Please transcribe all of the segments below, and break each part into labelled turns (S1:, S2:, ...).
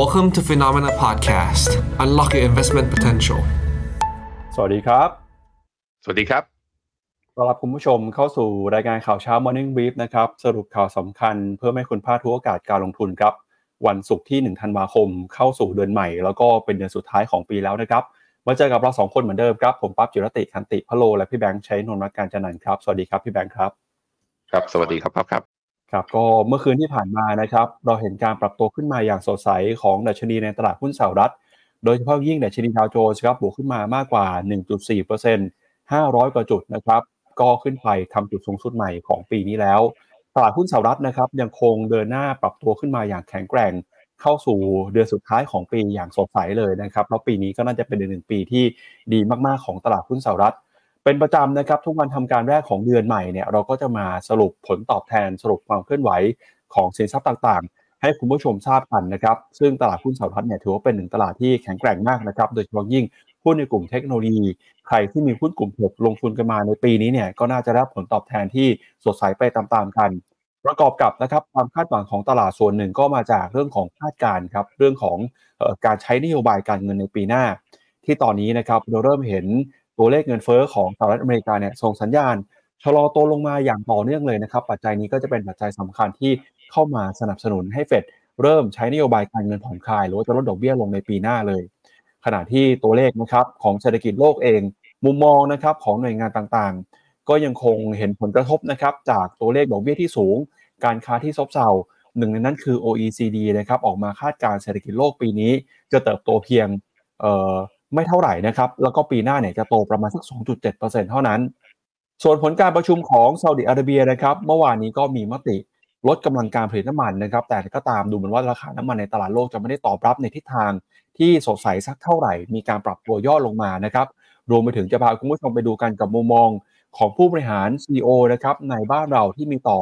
S1: Welcome to Phenomena Podcast. Unlock your investment potential.
S2: สวัสดีครับ
S3: สวัสดีครับ
S2: ต้อนรับคุณผู้ชมเข้าสู่รายการข่าวเช้า Morning Brief นะครับ สรุปข่าวสำคัญเพื่อให้คุณพลาดทุกโอกาสการลงทุนครับ วันศุกร์ที่ 1 ธันวาคม เข้าสู่เดือนใหม่ แล้วก็เป็นเดือนสุดท้ายของปีแล้วนะครับมาเจอกับเราสองคนเหมือนเดิมครับ ผมปั๊บจิรติคันติพะโล และพี่แบงค์ใช้นนท์รักการจันนันท์ครับ สวัสดีครับพี่แบงค์ครับ
S3: ครับ สวัสดีครับครับครับ
S2: ครับก็เมื่อคืนที่ผ่านมานะครับเราเห็นการปรับตัวขึ้นมาอย่างสดใสของดัชนีในตลาดหุ้นสหรัฐ โดยเฉพาะยิ่งดัชนีดาวโจนส์ครับบวกขึ้นมามากกว่า 1.4% 500 กว่าจุดนะครับก็ขึ้นไปทำจุดสูงสุดใหม่ของปีนี้แล้ว ตลาดหุ้นสหรัฐนะครับยังคงเดินหน้าปรับตัวขึ้นมาอย่างแข็งแกร่ง เข้าสู่เดือนสุดท้ายของปีอย่างสดใสเลยนะครับแล้วปีนี้ก็น่าจะเป็นเดือนหนึ่งปีที่ดีมากๆของตลาดหุ้นสหรัฐ เป็นประจำนะครับทุกวันทำการแรกของเดือนใหม่เนี่ยเราก็จะมาสรุปผลตอบแทนสรุปความเคลื่อนไหวของสินทรัพย์ต่างๆ ให้คุณผู้ชมทราบกันนะครับซึ่งตลาดหุ้นสหรัฐเนี่ยถือว่าเป็นหนึ่งตลาดที่แข็งแกร่งมากนะครับโดยเฉพาะยิ่งหุ้นในกลุ่มเทคโนโลยี ใครที่มีหุ้นกลุ่มเทคลงทุนกันมาในปีนี้เนี่ยก็น่าจะได้ผลตอบแทนที่สดใสไปตามๆกัน ประกอบกับนะครับความคาดหวังของตลาดส่วนหนึ่งก็มาจากเรื่องของคาดการณ์ครับเรื่องของออการใช้นโยบายการเงินในปีหน้า ที่ตอนนี้นะครับเราเริ่มเห็น ตัวเลขเงินเฟ้อของสหรัฐอเมริกาเนี่ยส่งสัญญาณชะลอตัวลงมาอย่างต่อเนื่องเลยนะครับ ปัจจัยนี้ก็จะเป็นปัจจัยสำคัญที่เข้ามาสนับสนุนให้เฟดเริ่มใช้นโยบายการเงินผ่อนคลาย หรือว่าจะลดดอกเบี้ยลงในปีหน้าเลย ขณะที่ตัวเลขนะครับของเศรษฐกิจโลกเอง มุมมองนะครับของหน่วยงานต่างๆ ก็ยังคงเห็นผลกระทบนะครับจากตัวเลขดอกเบี้ยที่สูง การค้าที่ซบเซาหนึ่งในนั้นคือ OECD นะครับออกมาคาดการณ์เศรษฐกิจโลกปีนี้ จะเติบโตเพียง ไม่เท่าไหร่นะครับ แล้วก็ปีหน้าเนี่ยจะโตประมาณสัก 2.7%เท่านั้น ส่วนผลการประชุมของซาอุดิอาระเบียนะครับ เมื่อวานนี้ก็มีมติลดกำลังการผลิตน้ำมันนะครับ แต่ก็ตามดูเหมือนว่าราคาน้ำมันในตลาดโลกจะไม่ได้ตอบรับในทิศทางที่สดใสสักเท่าไหร่ มีการปรับตัวย่อลงมานะครับ รวมไปถึงจะพาคุณผู้ชมไปดูกันกับมุมมองของผู้บริหาร CEO นะครับในบ้านเราที่มีต่อ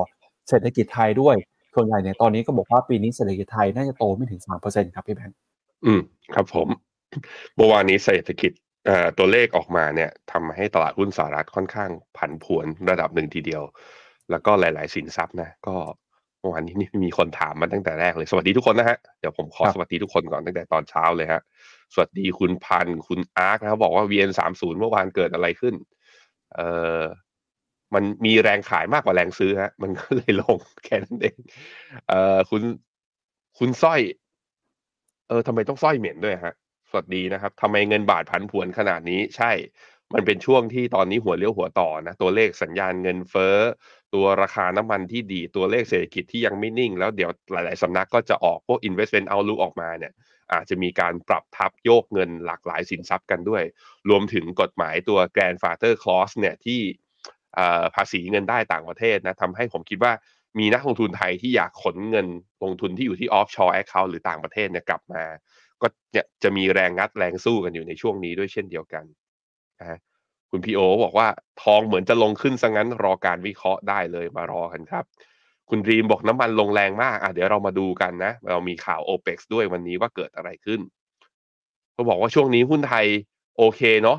S2: เศรษฐกิจไทยด้วย ส่วนใหญ่เนี่ยตอนนี้ก็บอกว่าปีนี้เศรษฐกิจไทยน่าจะโตไม่ถึง3%ครับพี่แบงค์
S3: อืม ครับผม เมื่อวานนี้เศรษฐกิจเอ่อตัวเลขออกมาเนี่ยทำให้ตลาดหุ้นสหรัฐค่อนข้างผันผวนระดับหนึ่งทีเดียว แล้วก็หลาย ๆ สินทรัพย์นะก็เมื่อวานนี้นี่มีคนถามมาตั้งแต่แรกเลย สวัสดีทุกคนนะฮะ เดี๋ยวผมขอ
S2: ครับ
S3: สวัสดีทุกคนก่อนตั้งแต่ตอนเช้าเลยฮะ สวัสดีคุณพันธุ์คุณอาร์คนะครับบอกว่า VN สามศูนย์เมื่อวานเกิดอะไรขึ้น เอ่อ มันมีแรงขายมากกว่าแรงซื้อฮะ มันก็เลยลงแค่นั้นเอง เอ่อ คุณ คุณสร้อย เออทำไมต้องสร้อยเหม็นด้วยฮะ สวัสดีนะครับทำไมเงินบาทผันผวนขนาดนี้ใช่ มันเป็นช่วงที่ตอนนี้หัวเลี้ยวหัวต่อนะตัวเลขสัญญาณเงินเฟ้อ ตัวราคาน้ำมันที่ดีตัวเลขเศรษฐกิจที่ยังไม่นิ่ง แล้วเดี๋ยวหลาย ๆสำนักก็จะออกพวก investment outlook ออกมาเนี่ยอาจจะมีการปรับทับโยกเงินหลากหลายสินทรัพย์กันด้วย รวมถึงกฎหมายตัว grandfather clause เนี่ยที่ภาษีเงินได้ต่างประเทศนะทำให้ผมคิดว่ามีนักลงทุนไทยที่อยากขนเงินลงทุนที่อยู่ที่ offshore account หรือต่างประเทศเนี่ยกลับมา ก็เนี่ยจะมีแรงงัดแรงสู้กันอยู่ในช่วงนี้ด้วยเช่นเดียวกันนะฮะคุณพีโอบอกว่าทองเหมือนจะลงขึ้นซะงั้นรอการวิเคราะห์ได้เลยมารอกันครับ คุณรีมบอกน้ำมันลงแรงมากอะเดี๋ยวเรามาดูกันนะ เรามีข่าว o p e ปด้วยวันนี้ว่าเกิดอะไรขึ้นเขาบอกว่าช่วงนี้หุ้นไทยโอเคเนาะ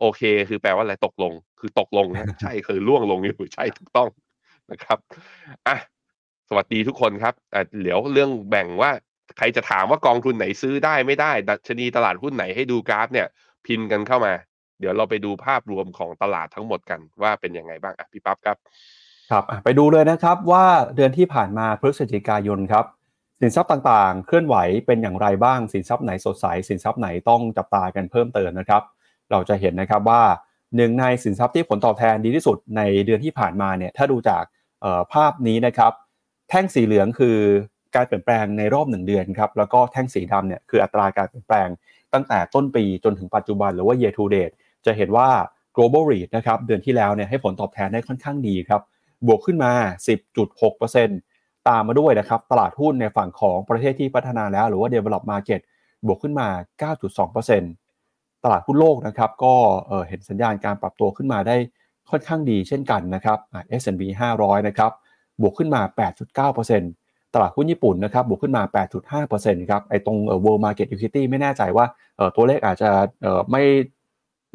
S3: โอเค คือแปลว่าอะไรตกลง คือตกลงนะใช่คือล่วงลงอยู่ใช่ถูกต้องนะครับอะสวัสดีทุกคนครับอะเดี๋ยวเรื่องแบ่งว่า ใครจะถามว่ากองทุนไหนซื้อได้ไม่ได้ ดัชนีตลาดหุ้นไหนให้ดูกราฟเนี่ย พิมพ์กันเข้ามา เดี๋ยวเราไปดูภาพรวมของตลาดทั้งหมดกันว่าเป็นยังไงบ้างอะพี่ปั๊บครับ
S2: ครับไปดูเลยนะครับว่าเดือนที่ผ่านมาพฤศจิกายนครับ สินทรัพย์ต่างๆ เคลื่อนไหวเป็นอย่างไรบ้าง สินทรัพย์ไหนสดใส สินทรัพย์ไหนต้องจับตากันเพิ่มเติมนะครับ เราจะเห็นนะครับว่าหนึ่งในสินทรัพย์ที่ผลตอบแทนดีที่สุดในเดือนที่ผ่านมาเนี่ยถ้าดูจากภาพนี้นะครับ แท่งสีเหลืองคือ การเปลี่ยนแปลงในรอบหนึ่งเดือนครับแล้วก็แท่งสีดำเนี่ยคืออัตราการเปลี่ยนแปลงตั้งแต่ต้นปีจนถึงปัจจุบันหรือว่า year to date จะเห็นว่า global REIT นะครับเดือนที่แล้วเนี่ยให้ผลตอบแทนได้ค่อนข้างดีครับบวกขึ้นมา 10.6%ตามมาด้วยนะครับตลาดหุ้นในฝั่งของประเทศที่พัฒนาแล้ว หรือว่า develop market บวกขึ้นมา 9.2%ตลาดหุ้นโลกนะครับก็เออเห็นสัญญาณการปรับตัวขึ้นมาได้ค่อนข้างดีเช่นกันนะครับ S&P 500 นะครับบวกขึ้นมา 8.9% ตลาดหุ้นญี่ปุ่นนะครับบวกขึ้นมา 8.5%ครับไอ้ตรง world market equity ไม่แน่ใจว่าตัวเลขอาจจะไม่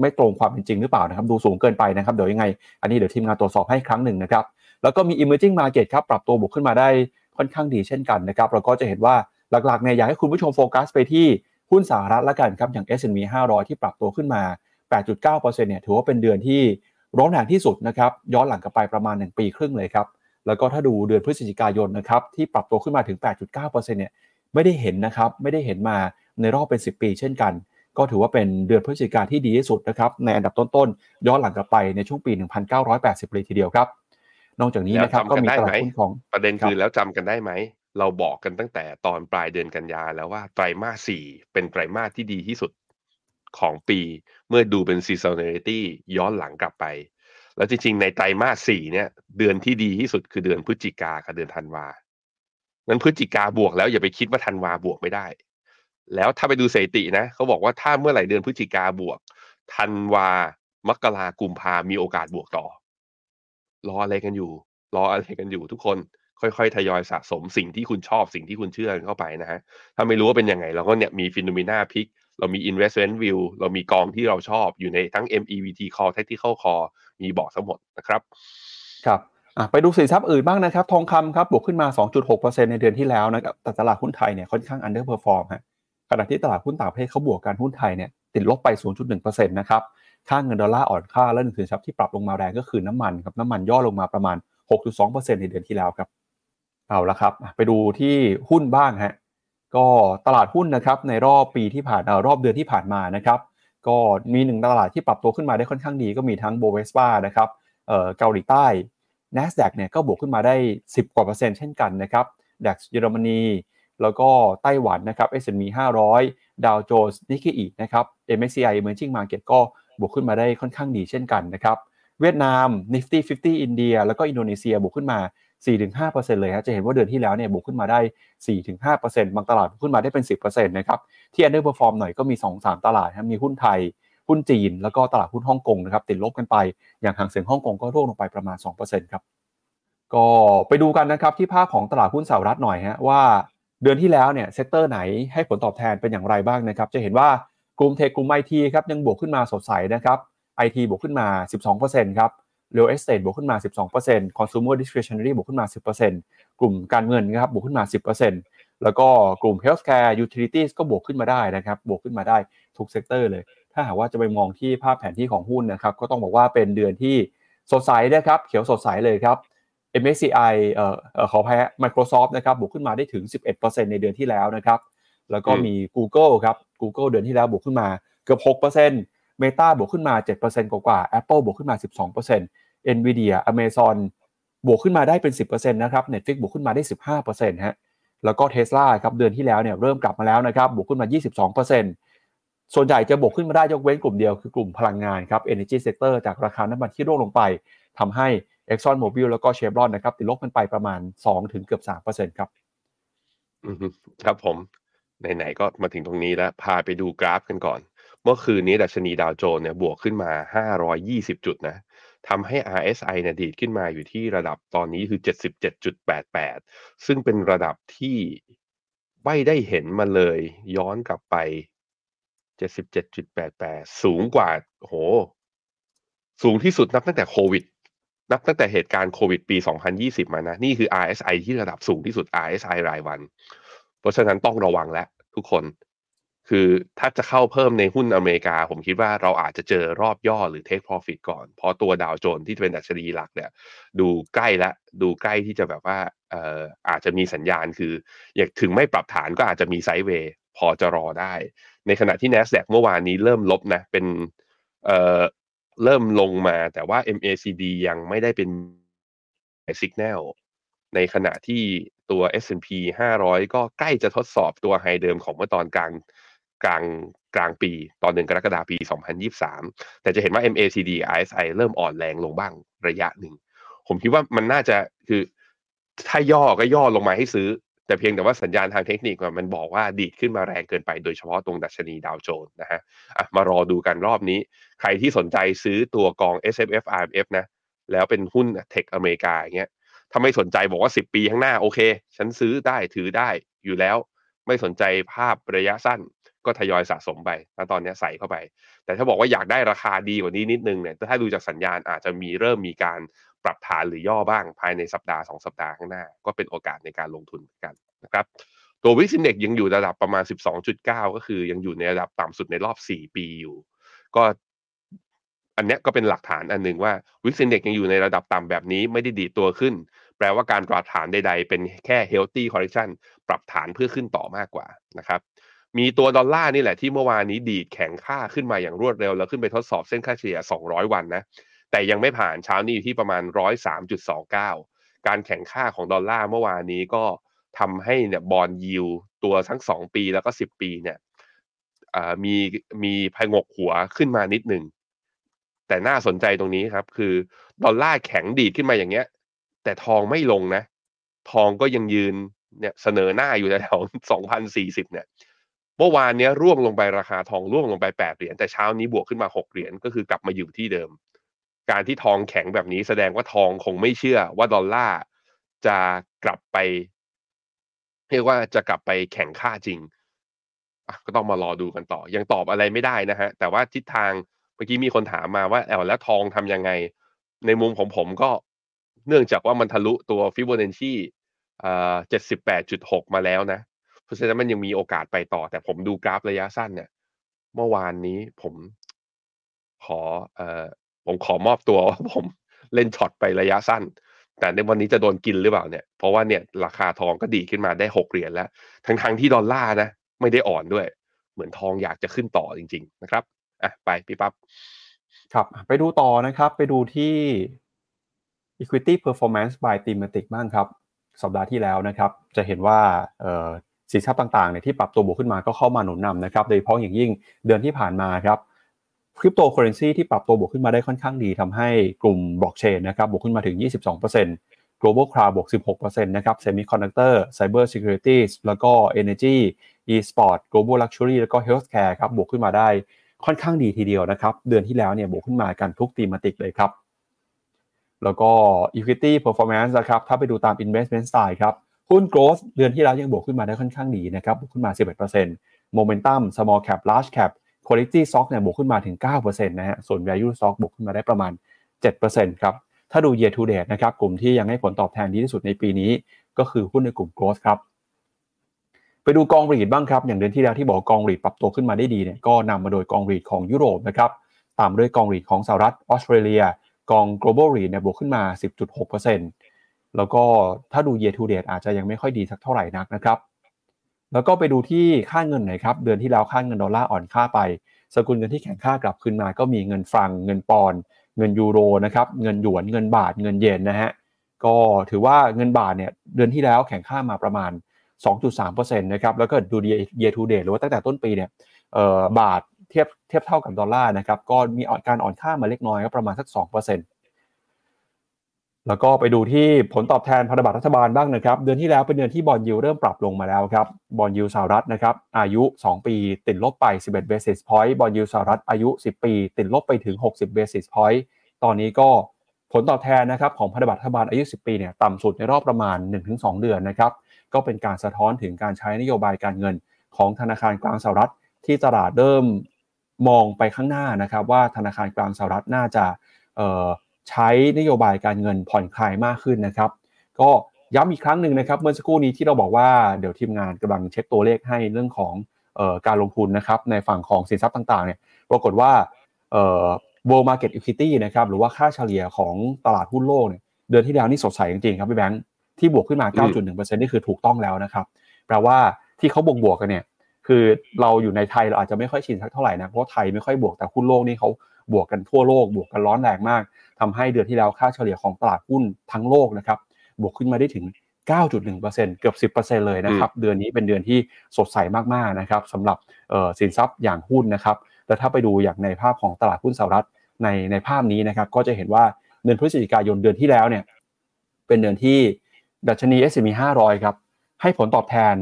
S2: ไม่ตรงความเป็นจริงหรือเปล่านะครับ ดูสูงเกินไปนะครับ เดี๋ยวยังไง อันนี้เดี๋ยวทีมงานตรวจสอบให้ครั้งหนึ่งนะครับ แล้วก็มี emerging market ครับ ปรับตัวบวกขึ้นมาได้ค่อนข้างดีเช่นกันนะครับ เราก็จะเห็นว่าหลักๆเนี่ยอยากให้คุณผู้ชมโฟกัสไปที่หุ้นสหรัฐละกันครับ อย่าง S&P 500 ที่ปรับตัวขึ้นมา 8.9%เนี่ย ถือว่าเป็นเดือนที่ร้อนแรงที่สุดนะครับ ย้อนหลังกลับไปประมาณ 1 ปีครึ่งเลยครับ แล้วก็ถ้าดูเดือนพฤศจิกายนนะครับที่ปรับตัวขึ้นมาถึง 8.9%เนี่ยไม่ได้เห็นนะครับไม่ได้เห็นมาในรอบเป็น 10 ปี เช่นกัน ก็ถือว่าเป็นเดือนพฤศจิกาที่ดีที่สุดนะครับในอันดับต้นๆย้อนหลังกลับไปในช่วงปี 1980 เลยทีเดียวครับ นอกจากนี้นะครับก็มีตลาดหุ้นของ
S3: ประเด็นคือแล้วจำกันได้ไหมเราบอกกันตั้งแต่ตอนปลายเดือนกันยาแล้วว่าไตรมาสสี่เป็นไตรมาสที่ดีที่สุดของปี เมื่อดูเป็น seasonality ย้อนหลังกลับไป แล้วจริงๆ ในไตรมาสสี่เนี่ย เดือนที่ดีที่สุดคือเดือนพฤศจิกากับเดือนธันวานั้นพฤศจิกาบวกแล้วอย่าไปคิดว่าธันวาบวกไม่ได้ แล้วถ้าไปดูสถิตินะเขาบอกว่าถ้าเมื่อไหร่เดือนพฤศจิกาบวกธันวามกรากุมภามีโอกาสบวกต่อ รออะไรกันอยู่ รออะไรกันอยู่ทุกคนค่อยๆ ทยอยสะสมสิ่งที่คุณชอบสิ่งที่คุณเชื่อเข้าไปนะฮะ ถ้าไม่รู้ว่าเป็นยังไง เราก็เนี่ยมีฟิโนเมนาพิกเรามี investment view เรามีกองที่เราชอบอยู่ในทั้ง MEVT call tactical call มีบอกทั้งหมดนะครับ
S2: ครับไปดูสินทรัพย์อื่นบ้างนะครับ ทองคำครับบวกขึ้นมา 2.6%ในเดือนที่แล้วนะครับแต่ตลาดหุ้นไทยเนี่ยค่อนข้าง underperform ฮะขณะที่ตลาดหุ้นต่างประเทศเขาบวกการหุ้นไทยเนี่ยติดลบไป 0.1%นะครับค่าเงินดอลลาร์อ่อนค่าและหนึ่งสินทรัพย์ที่ปรับลงมาแรงก็คือน้ำมันครับน้ำมันย่อลงมาประมาณ 6.2%ในเดือนที่แล้วครับเอาละครับ ไปดูที่หุ้นบ้างฮะก็ตลาดหุ้นนะครับในรอบปีที่ผ่านรอบเดือนที่ผ่านมานะครับ ก็มีหนึ่งตลาดที่ปรับตัวขึ้นมาได้ค่อนข้างดีก็มีทั้ง Bovespa นะครับเกาหลีใต้ NASDAQ เนี่ยก็บวกขึ้นมาได้ 10 กว่าเปอร์เซ็นต์เช่นกันนะครับ DAX เยอรมนี แล้วก็ไต้หวันนะครับ S&P 500 ดาวโจนส์นิกเกอีนะครับ MSCI Emerging Market ก็บวกขึ้นมาได้ค่อนข้างดีเช่นกันนะครับเวียดนาม Nifty 50 อินเดีย แล้วก็อินโดนีเซียบวกขึ้นมา 4-5%เลยครับจะเห็นว่าเดือนที่แล้วเนี่ยบวกขึ้นมาได้ 4-5%บางตลาดขึ้นมาได้เป็น 10%นะครับที่ underperform หน่อยก็มี 2-3 ตลาดครับมีหุ้นไทยหุ้นจีน แล้วก็ตลาดหุ้นฮ่องกงนะครับติดลบกันไป อย่างฮั่งเส็งฮ่องกงก็ร่วงลงไปประมาณ 2%ครับก็ไปดูกันนะครับที่ภาพของตลาดหุ้นสหรัฐหน่อยฮะว่าเดือนที่แล้วเนี่ย sector ไหนให้ผลตอบแทนเป็นอย่างไรบ้างนะครับจะเห็นว่ากลุ่ม tech กลุ่มไอทีครับยังบวกขึ้นมาสดใสนะครับไอทีบวกขึ้นมา 12%ครับ real estate บวกขึ้นมา 12% consumer discretionary บวกขึ้นมา 10%กลุ่มการเงินนะครับบวกขึ้นมา 10%แล้วก็กลุ่ม healthcare utilities ก็บวกขึ้นมาได้นะครับบวกขึ้นมาได้ทุก sector เลย ถ้าหากว่าจะไปมองที่ภาพแผนที่ของหุ้นนะครับก็ต้องบอกว่าเป็นเดือนที่สดใสนะครับเขียวสดใสเลยครับ MSCI เอ่อขออภัย Microsoft นะครับบวกขึ้นมาได้ถึง 11%ในเดือนที่แล้วนะครับแล้วก็มี Google ครับ Google เดือนที่แล้วบวกขึ้นมาเกือบ 6% Meta บวกขึ้นมา 7%กว่าๆ Apple บวกขึ้นมา 12% Nvidia Amazon บวกขึ้นมาได้เป็น 10%นะครับ Netflix บวกขึ้นมาได้ 15%ฮะแล้วก็ Tesla ครับเดือนที่แล้วเนี่ยเริ่มกลับมาแล้วนะครับบวกขึ้นมา 22%ส่วนใหญ่จะบวกขึ้นมาได้ยกเว้นกลุ่มเดียวคือกลุ่มพลังงานครับ Energy Sector จากราคาน้ำมันที่ร่วงลงไปทำให้ Exxon Mobil แล้วก็ Chevron นะครับติดลบกันไปประมาณ 2 ถึงเกือบ 3%ครับ
S3: อืมครับผมไหนๆก็มาถึงตรงนี้แล้ว พาไปดูกราฟกันก่อน เมื่อคืนนี้ดัชนีดาวโจนส์เนี่ยบวกขึ้นมา 520 จุดนะ ทำให้ RSI เนี่ยดีดขึ้นมาอยู่ที่ระดับตอนนี้คือ 77.88 ซึ่งเป็นระดับที่ไม่ได้เห็นมาเลยย้อนกลับไป 77.88 สูงกว่าโห สูงที่สุดนับตั้งแต่โควิด นับตั้งแต่เหตุการณ์โควิดปี 2020 มานะ นี่คือ RSI ที่ระดับสูงที่สุด RSI รายวัน เพราะฉะนั้นต้องระวังแล้วทุกคน คือถ้าจะเข้าเพิ่มในหุ้นอเมริกา ผมคิดว่าเราอาจจะเจอรอบย่อหรือ take profit ก่อน เพราะตัวดาวโจนส์ที่เป็นดัชนีหลักเนี่ย ดูใกล้ล้วดูใกล้ที่จะแบบว่าเอ่ออาจจะมีสัญญาณคือ อยากถึงไม่ปรับฐานก็อาจจะมีไซด์เวย์พอจะรอได้ ในขณะที่ NASDAQ เมื่อวานนี้เริ่มลบนะ เป็นเอ่อเริ่มลงมาแต่ว่า MACD ยังไม่ได้เป็นสัญญาณในขณะที่ตัว S&P 500 ก็ใกล้จะทดสอบตัวไฮเดิมของเมื่อตอนกลาง กลางกลางปีตอนเดือนกรกฎาคมปี 2023 แต่จะเห็นว่า MACD RSI เริ่มอ่อนแรงลงบ้างระยะหนึ่ง ผมคิดว่ามันน่าจะคือถ้าย่อก็ย่อลงมาให้ซื้อ แต่เพียงแต่ว่าสัญญาณทางเทคนิคมันบอกว่าดีดขึ้นมาแรงเกินไปโดยเฉพาะตรงดัชนีดาวโจนส์นะฮะะมารอดูกันรอบนี้ ใครที่สนใจซื้อตัวกอง S F F R M F นะ แล้วเป็นหุ้นเทคอเมริกาอย่างเงี้ยถ้าไม่สนใจบอกว่า 10 ปีข้างหน้าโอเค ฉันซื้อได้ถือได้อยู่แล้ว ไม่สนใจภาพระยะสั้น ก็ทยอยสะสมไป แล้วตอนนี้ใส่เข้าไป แต่ถ้าบอกว่าอยากได้ราคาดีกว่านี้นิดนึงเนี่ยถ้าดูจากสัญญาณอาจจะมีเริ่มมีการปรับฐานหรือย่อบ้างภายในสัปดาห์ 2 สัปดาห์ข้างหน้า ก็เป็นโอกาสในการลงทุนกันนะครับตัววิสินเด็กยังอยู่ระดับประมาณ 12.9 ก็คือยังอยู่ในระดับต่ำสุดในรอบ 4 ปีอยู่ ก็อันนี้ก็เป็นหลักฐานอันหนึ่งว่าวิกซินเด็กยังอยู่ในระดับต่ำแบบนี้ไม่ได้ดีตัวขึ้น แปลว่าการปรับฐานใดๆ เป็นแค่ healthy correction ปรับฐานเพื่อขึ้นต่อมากกว่านะครับ มีตัวดอลลาร์นี่แหละที่เมื่อวานนี้ดีดแข็งค่าขึ้นมาอย่างรวดเร็ว แล้วขึ้นไปทดสอบเส้นค่าเฉลี่ย 200 วันนะ แต่ยังไม่ผ่านเช้านี้อยู่ที่ประมาณ 103.29 การแข่งค่าของดอลลาร์เมื่อวานนี้ก็ทำให้เนี่ยบอลยิวตัวทั้ง 2 ปีแล้วก็ 10 ปีเนี่ยมีมีพงกหัวขึ้นมานิดหนึ่ง แต่น่าสนใจตรงนี้ครับ คือดอลลาร์แข็งดีดขึ้นมาอย่างเงี้ย แต่ทองไม่ลงนะ ทองก็ยังยืนเนี่ยเสนอหน้าอยู่แถวสองพันสี่สิบเนี่ย เมื่อวานนี้ร่วงลงไปราคาทองร่วงลงไปแปดเหรียญแต่เช้านี้บวกขึ้นมาหกเหรียญก็คือกลับมาอยู่ที่เดิม การที่ทองแข็งแบบนี้แสดงว่าทองคงไม่เชื่อว่าดอลลาร์จะกลับไปเรียกว่าจะกลับไปแข่งค่าจริงก็ต้องมารอดูกันต่อ ยังตอบอะไรไม่ได้นะฮะ แต่ว่าทิศทางเมื่อกี้มีคนถามมาว่าแอลแล้วทองทำยังไง ในมุมของผมก็เนื่องจากว่ามันทะลุตัวฟิโบนัชชีอ่าเจ็ดสิบแปดจุดหกมาแล้วนะ เพราะฉะนั้นมันยังมีโอกาสไปต่อ แต่ผมดูกราฟระยะสั้นเนี่ย เมื่อวานนี้ผมขอเอ่อผมขอมอบตัวว่าผมเล่นช็อตไประยะสั้น แต่ในวันนี้จะโดนกินหรือเปล่าเนี่ย เพราะว่าเนี่ยราคาทองก็ดีขึ้นมาได้หกเหรียญแล้ว ทั้งทั้งที่ดอลลาร์นะ ไม่ได้อ่อนด้วย เหมือนทองอยากจะขึ้นต่อจริง ๆ นะครับอะไปพี่ปั๊บ
S2: ครับไปดูต่อนะครับไปดูที่ equity performance by thematic บ้างครับ สัปดาห์ที่แล้วนะครับ จะเห็นว่า สินทรัพย์ต่างๆเนี่ยที่ปรับตัวบวกขึ้นมาก็เข้ามาหนุนนำนะครับโดยเฉพาะอย่างยิ่งเดือนที่ผ่านมาครับคริปโตเคอเรนซีที่ปรับตัวบวกขึ้นมาได้ค่อนข้างดีทำให้กลุ่มบล็อกเชนนะครับบวกขึ้นมาถึง 22% global cloud บวก 16%นะครับ semiconductor cyber security แล้วก็ energy e-sport global luxury แล้วก็ healthcare ครับบวกขึ้นมาได้ค่อนข้างดีทีเดียวนะครับ เดือนที่แล้วเนี่ยบวกขึ้นมากันทุก thematic เลยครับ แล้วก็ equity performance นะครับถ้าไปดูตาม investment style ครับ หุ้น growth เดือนที่แล้วยังบวกขึ้นมาได้ค่อนข้างดีนะครับบวกขึ้นมา 11% momentum small cap large cap quality stock เนี่ยบวกขึ้นมาถึง 9%นะฮะส่วน value stock บวกขึ้นมาได้ประมาณ 7%ครับถ้าดู year to date นะครับกลุ่มที่ยังให้ผลตอบแทนดีที่สุดในปีนี้ ก็คือหุ้นในกลุ่ม growth ครับไปดูกองรีดบ้างครับอย่างเดือนที่แล้วที่บอกกองรีดปรับตัวขึ้นมาได้ดีเนี่ยก็นำมาโดยกองรีดของยุโรปนะครับตามด้วยกองรีดของสหรัฐออสเตรเลีย กอง global REIT เนี่ยบวกขึ้นมา 10.6% แล้วก็ถ้าดู year to date อาจจะยังไม่ค่อยดีสักเท่าไหร่นักนะครับ แล้วก็ไปดูที่ค่าเงินหน่อยครับ เดือนที่แล้วค่าเงินดอลลาร์อ่อนค่าไป สกุลเงินที่แข็งค่ากลับขึ้นมาก็มีเงินฟรัง เงินปอน เงินยูโรนะครับ เงินหยวน เงินบาท เงินเยนนะฮะ ก็ถือว่าเงินบาทเนี่ยเดือนที่แล้วแข็งค่ามาประมาณ 2.3%นะครับ แล้วก็ดู year to date หรือว่าตั้งแต่ต้นปีเนี่ยบาทเทียบเทียบเท่ากับดอลลาร์นะครับ ก็มีการอ่อนค่ามาเล็กน้อยก็ประมาณสัก 2% แล้วก็ไปดูที่ผลตอบแทนพันธบัตรรัฐบาลบ้างนะครับ เดือนที่แล้วเป็นเดือนที่ bond yield เริ่มปรับลงมาแล้วครับ bond yield สหรัฐนะครับอายุ 2 ปีติดลบไป 11 basis point bond yield สหรัฐอายุ 10 ปี ติดลบไปถึง 60 basis point ตอนนี้ก็ผลตอบแทนนะครับของพันธบัตรรัฐบาลอายุ 10 ปีเนี่ยต่ำสุดในรอบประมาณ 1-2 เดือนนะครับก็เป็นการสะท้อนถึงการใช้นโยบายการเงินของธนาคารกลางสหรัฐ ที่ตลาดเริ่มมองไปข้างหน้านะครับ ว่าธนาคารกลางสหรัฐน่าจะ ใช้นโยบายการเงินผ่อนคลายมากขึ้นนะครับ ก็ย้ำอีกครั้งหนึ่งนะครับ เมื่อสักครู่นี้ที่เราบอกว่าเดี๋ยวทีมงานกำลังเช็คตัวเลขให้เรื่องของออการลงทุนนะครับในฝั่งของสินทรัพย์ต่างๆเนี่ยปรากฏว่า world market equity นะครับหรือว่าค่าเฉลี่ยของตลาดหุ้นโลกเนี่ยเดือนที่แล้วนี่สดใสจริงๆครับพี่แบงค์ที่บวกขึ้นมา 9.1%นี่คือถูกต้องแล้วนะครับแปลว่าที่เขาบวกบวกกันเนี่ยคือเราอยู่ในไทยเราอาจจะไม่ค่อยชินสักเท่าไหร่นะเพราะไทยไม่ค่อยบวกแต่หุ้นโลกนี่เขาบวกกันทั่วโลกบวกกันร้อนแรงมาก ทำให้เดือนที่แล้วค่าเฉลี่ยของตลาดหุ้นทั้งโลกนะครับบวกขึ้นมาได้ถึง 9.1%เกือบ 10%เลยนะครับ เดือนนี้เป็นเดือนที่สดใสมากๆนะครับสำหรับสินทรัพย์อย่างหุ้นนะครับแล้วถ้าไปดูอย่างในภาพของตลาดหุ้นสหรัฐในในภาพนี้นะครับ ก็จะเห็นว่าเดือนพฤศจิกายนเดือนที่แล้วเนี่ยเป็นเดือนที่ดัชนี S&P 500 ครับ ให้ผลตอบแทน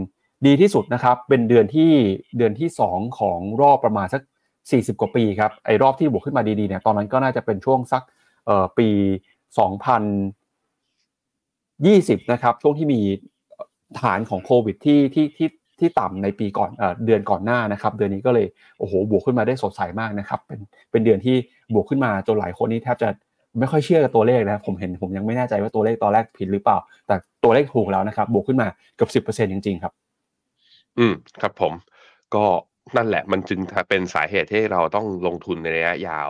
S2: ดีที่สุดนะครับ เป็นเดือนที่เดือนที่ 2 ของรอบประมาณสัก 40 กว่าปีครับไอ้รอบที่บวกขึ้นมาดีๆเนี่ยตอนนั้นก็น่าจะเป็นช่วงสัก ปี 2020 นะครับช่วงที่มีฐานของโควิดที่ที่ที่ที่ต่ำในปีก่อนเอเดือนก่อนหน้านะครับ เดือนนี้ก็เลยโอ้โหบวกขึ้นมาได้สดใสมากนะครับ เป็นเป็นเดือนที่บวกขึ้นมาจนหลายคนนี้แทบจะไม่ค่อยเชื่อกับตัวเลขนะผมเห็นผมยังไม่แน่ใจว่าตัวเลขตอนแรกผิดหรือเปล่า แต่ตัวเลขถูกแล้วนะครับ บวกขึ้นมาเกือบสิบเปอร์เซ็นต์จริง ๆ ครับ
S3: อืมครับผมก็นั่นแหละมันจึงเป็นสาเหตุที่เราต้องลงทุนในระยะยาว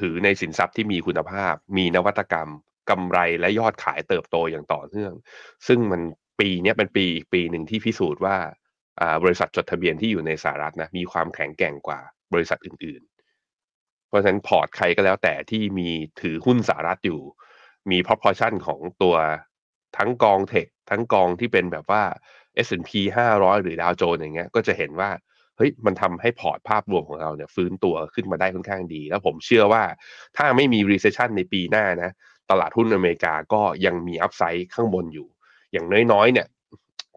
S3: ถือในสินทรัพย์ที่มีคุณภาพ มีนวัตกรรมกำไรและยอดขายเติบโตอย่างต่อเนื่อง ซึ่งมันปีนี้เป็นปีอีกปีหนึ่งที่พิสูจน์ว่าอ่าบริษัทจดทะเบียนที่อยู่ในสหรัฐนะมีความแข็งแกร่งกว่าบริษัทอื่น ๆ เพราะฉะนั้นพอร์ตใครก็แล้วแต่ที่มีถือหุ้นสหรัฐอยู่ มี proportion ของตัวทั้งกองเทคทั้งกองที่เป็นแบบว่า S&P 500 หรือดาวโจนส์อย่างเงี้ยก็จะเห็นว่า เฮ้ยมันทำให้พอร์ตภาพรวมของเราเนี่ยฟื้นตัวขึ้นมาได้ค่อนข้างดี แล้วผมเชื่อว่าถ้าไม่มี recession ในปีหน้านะ ตลาดหุ้นอเมริกาก็ยังมีอัพไซด์ข้างบนอยู่ อย่างน้อยๆเนี่ย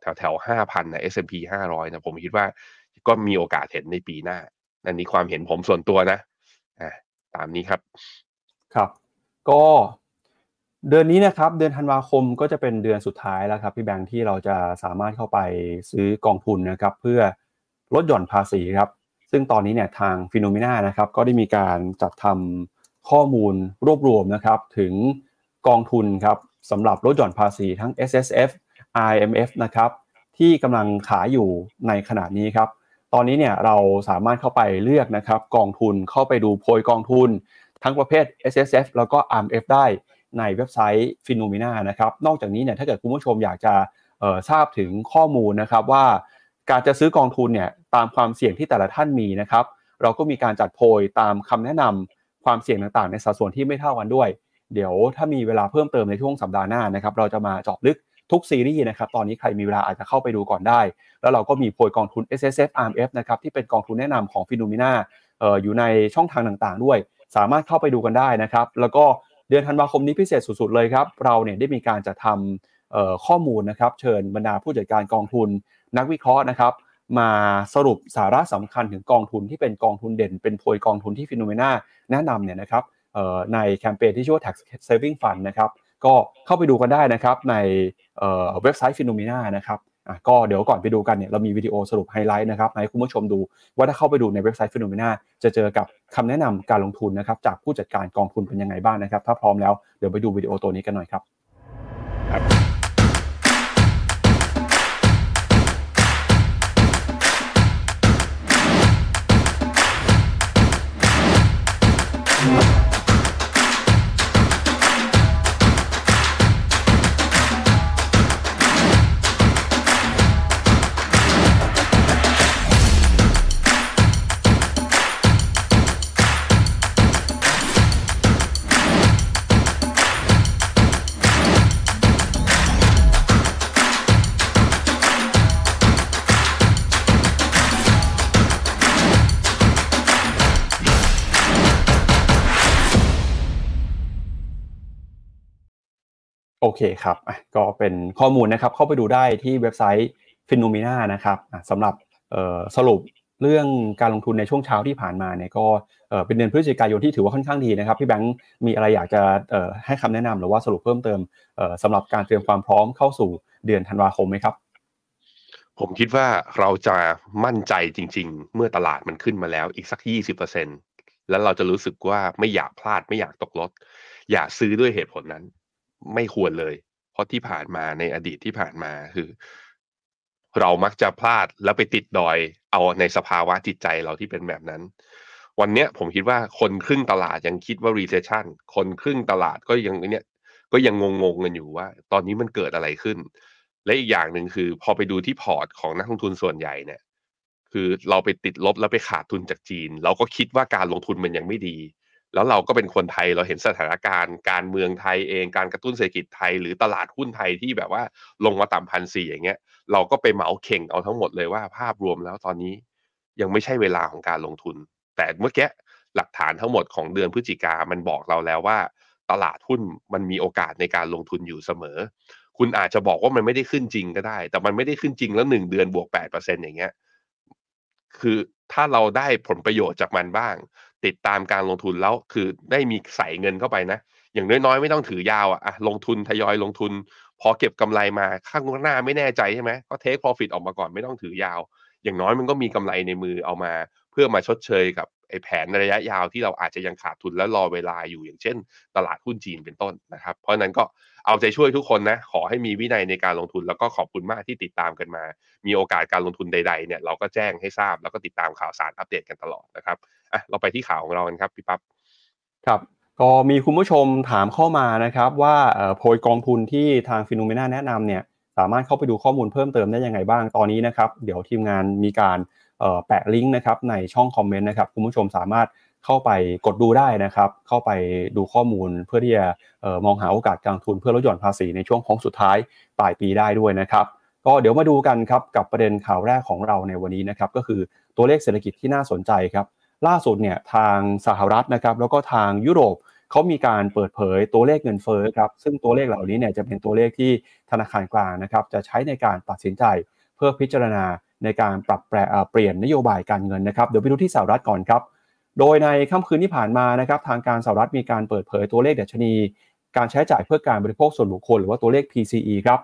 S3: แถวแถวห้าพันนะ S&P 500นะผมคิดว่าก็มีโอกาสเห็นในปีหน้าอันนี้ความเห็นผมส่วนตัวนะอ่าตามนี้ครับ
S2: ครับ ก็เดือนนี้นะครับ เดือนธันวาคมก็จะเป็นเดือนสุดท้ายแล้วครับ พี่แบงค์ที่เราจะสามารถเข้าไปซื้อกองทุนนะครับ เพื่อ ลดหย่อนภาษีครับ ซึ่งตอนนี้เนี่ยทางฟิโนเมนานะครับก็ได้มีการจัดทำข้อมูลรวบรวมนะครับถึงกองทุนครับสำหรับลดหย่อนภาษีทั้ง S S F I M F นะครับที่กำลังขายอยู่ในขณะนี้ครับ ตอนนี้เนี่ยเราสามารถเข้าไปเลือกนะครับกองทุนเข้าไปดูโพยกองทุน ทั้งประเภท S S F แล้วก็ R M F ได้ในเว็บไซต์ p h e n o m e n a นะครับ นอกจากนี้เนี่ยถ้าเกิดคุณผู้ชมอยากจะทราบถึงข้อมูลนะครับว่า การจะซื้อกองทุนเนี่ยตามความเสี่ยงที่แต่ละท่านมีนะครับ เราก็มีการจัดโพยตามคำแนะนำความเสี่ยงต่างๆ ในสัดส่วนที่ไม่เท่ากันด้วย เดี๋ยวถ้ามีเวลาเพิ่มเติมในช่วงสัปดาห์หน้านะครับเราจะมาเจาะลึกทุกซีรีส์นะครับตอนนี้ใครมีเวลาอาจจะเข้าไปดูก่อนได้ แล้วเราก็มีโพยกองทุน S S F R M F นะครับที่เป็นกองทุนแนะนำของ p h e n o m e n a อออยู่ในช่องทางต่างๆ ด้วย สามารถเข้าไปดูกันได้นะครับ แล้วก็เดือนธันวาคมนี้พิเศษสุดๆเลยครับ เราเนี่ยได้มีการจะทำข้อมูลนะครับ เชิญบรรดาผู้จัดการกองทุน นักวิเคราะห์นะครับ มาสรุปสาระสำคัญถึงกองทุนที่เป็นกองทุนเด่น เป็นโพยกองทุนที่ฟิโนเมนาแนะนำเนี่ยนะครับในแคมเปญที่ชื่อว่า tax saving fund นะครับก็เข้าไปดูกันได้นะครับในเว็บไซต์ Finnomena นะครับก็เดี๋ยวก่อนไปดูกันเนี่ยเรามีวิดีโอสรุปไฮไลท์นะครับให้คุณผู้ชมดูว่าถ้าเข้าไปดูในเว็บไซต์ Finnomena จะเจอกับคำแนะนำการลงทุนนะครับจากผู้จัดการกองทุนเป็นยังไงบ้างนะครับ ถ้าพร้อมแล้วเดี๋ยวไปดูวิดีโอตัวนี้กันหน่อยครับ เคครับก็เป็นข้อมูลนะครับเข้าไปดูได้ที่เว็บไซต์ p h e n o m e n a นะครับสำหรับสรุปเรื่องการลงทุนในช่วงเช้าที่ผ่านมาเนี่ยก็เป็นเดือนพฤศจิกายนที่ถือว่าค่อนข้างดีนะครับพี่แบงค์มีอะไรอยากจะให้คำแนะนำหรือว่าสรุปเพิ่มเติมสำหรับการเตรียมความพร้อมเข้าสู่เดือนธันวาคมไหมครับ
S3: ผมคิดว่าเราจะมั่นใจจริง ๆ เมื่อตลาดมันขึ้นมาแล้วอีกสัก 20%แล้วเราจะรู้สึกว่าไม่อยากพลาดไม่อยากตกลดอย่าซื้อด้วยเหตุผลนั้น ไม่ควรเลย เพราะที่ผ่านมาในอดีตที่ผ่านมาคือ เรามักจะพลาดแล้วไปติดดอย เอาในสภาวะจิตใจเราที่เป็นแบบนั้น วันเนี้ยผมคิดว่าคนครึ่งตลาดยังคิดว่า recession คนครึ่งตลาดก็ยังเนี้ยก็ยังงงๆกันอยู่ว่า ตอนนี้มันเกิดอะไรขึ้น และอีกอย่างหนึ่งคือ พอไปดูที่พอร์ตของนักลงทุนส่วนใหญ่เนี่ย คือเราไปติดลบแล้วไปขาดทุนจากจีน เราก็คิดว่าการลงทุนมันยังไม่ดี แล้วเราก็เป็นคนไทยเราเห็นสถานการณ์การเมืองไทยเองการกระตุ้นเศรษฐกิจไทย หรือตลาดหุ้นไทยที่แบบว่าลงมาต่ำพันสี่อย่างเงี้ย เราก็ไปเหมาเข่งเอาทั้งหมดเลยว่าภาพรวมแล้วตอนนี้ยังไม่ใช่เวลาของการลงทุน แต่เมื่อกี้หลักฐานทั้งหมดของเดือนพฤศจิกามันบอกเราแล้วว่า ตลาดหุ้นมันมีโอกาสในการลงทุนอยู่เสมอ คุณอาจจะบอกว่ามันไม่ได้ขึ้นจริงก็ได้ แต่มันไม่ได้ขึ้นจริงแล้วหนึ่งเดือนบวกแปดเปอร์เซ็นอย่างเงี้ยคือถ้าเราได้ผลประโยชน์จากมันบ้าง ติดตามการลงทุนแล้วคือได้มีใส่เงินเข้าไปนะ อย่างน้อยๆ ไม่ต้องถือยาวอะลงทุนทยอยลงทุน พอเก็บกำไรมาข้างหน้าไม่แน่ใจใช่ไหมก็เทคพอรฟิตออกมาก่อนไม่ต้องถือยาว อย่างน้อยมันก็มีกำไรในมือเอามา เพื่อมาชดเชยกับ อ้แผนในระยะยาวที่เราอาจจะยังขาดทุนและรอเวลาอยู่อย่างเช่น ตลาดหุ้นจีนเป็นต้นนะครับ เพราะนั้นก็เอาใจช่วยทุกคนนะ ขอให้มีวินัยในการลงทุนแล้วก็ขอบคุณมากที่ติดตามกันมา มีโอกาสการลงทุนใดๆเนี่ยเราก็แจ้งให้ทราบแล้วก็ติดตามข่าวสารอัปเดตกันตลอดนะครับอะเราไปที่ข่าวของเรากันครับพี่ปั๊บ
S2: ครับก็มีคุณผู้ชมถามเข้ามานะครับ ว่าโพยกองทุนที่ทาง Finnomena แนะนำเนี่ยสามารถเข้าไปดูข้อมูลเพิ่มเติมได้ยังไงบ้างตอนนี้นะครับ เดี๋ยวทีมงานมีการ แปะลิงก์นะครับในช่องคอมเมนต์นะครับคุณผู้ชมสามารถเข้าไปกดดูได้นะครับ เข้าไปดูข้อมูลเพื่อที่จะมองหาโอกาสการทุนเพื่อลดหย่อนภาษีในช่วงโค้งสุดท้ายปลายปีได้ด้วยนะครับก็เดี๋ยวมาดูกันครับกับประเด็นข่าวแรกของเราในวันนี้นะครับก็คือตัวเลขเศรษฐกิจที่น่าสนใจครับล่าสุดเนี่ยทางสหรัฐนะครับแล้วก็ทางยุโรปเขามีการเปิดเผยตัวเลขเงินเฟ้อครับซึ่งตัวเลขเหล่านี้เนี่ยจะเป็นตัวเลขที่ธนาคารกลางนะครับจะใช้ในการตัดสินใจเพื่อพิจารณา ในการปรับแปรเปลี่ยนนโยบายการเงินนะครับ เดี๋ยวไปดูที่สหรัฐก่อนครับ โดยในค่ำคืนที่ผ่านมานะครับทางการสหรัฐมีการเปิดเผยตัวเลขเดัชนี การใช้จ่ายเพื่อการบริโภคส่วนบุคคลหรือว่าตัวเลข PCE ครับ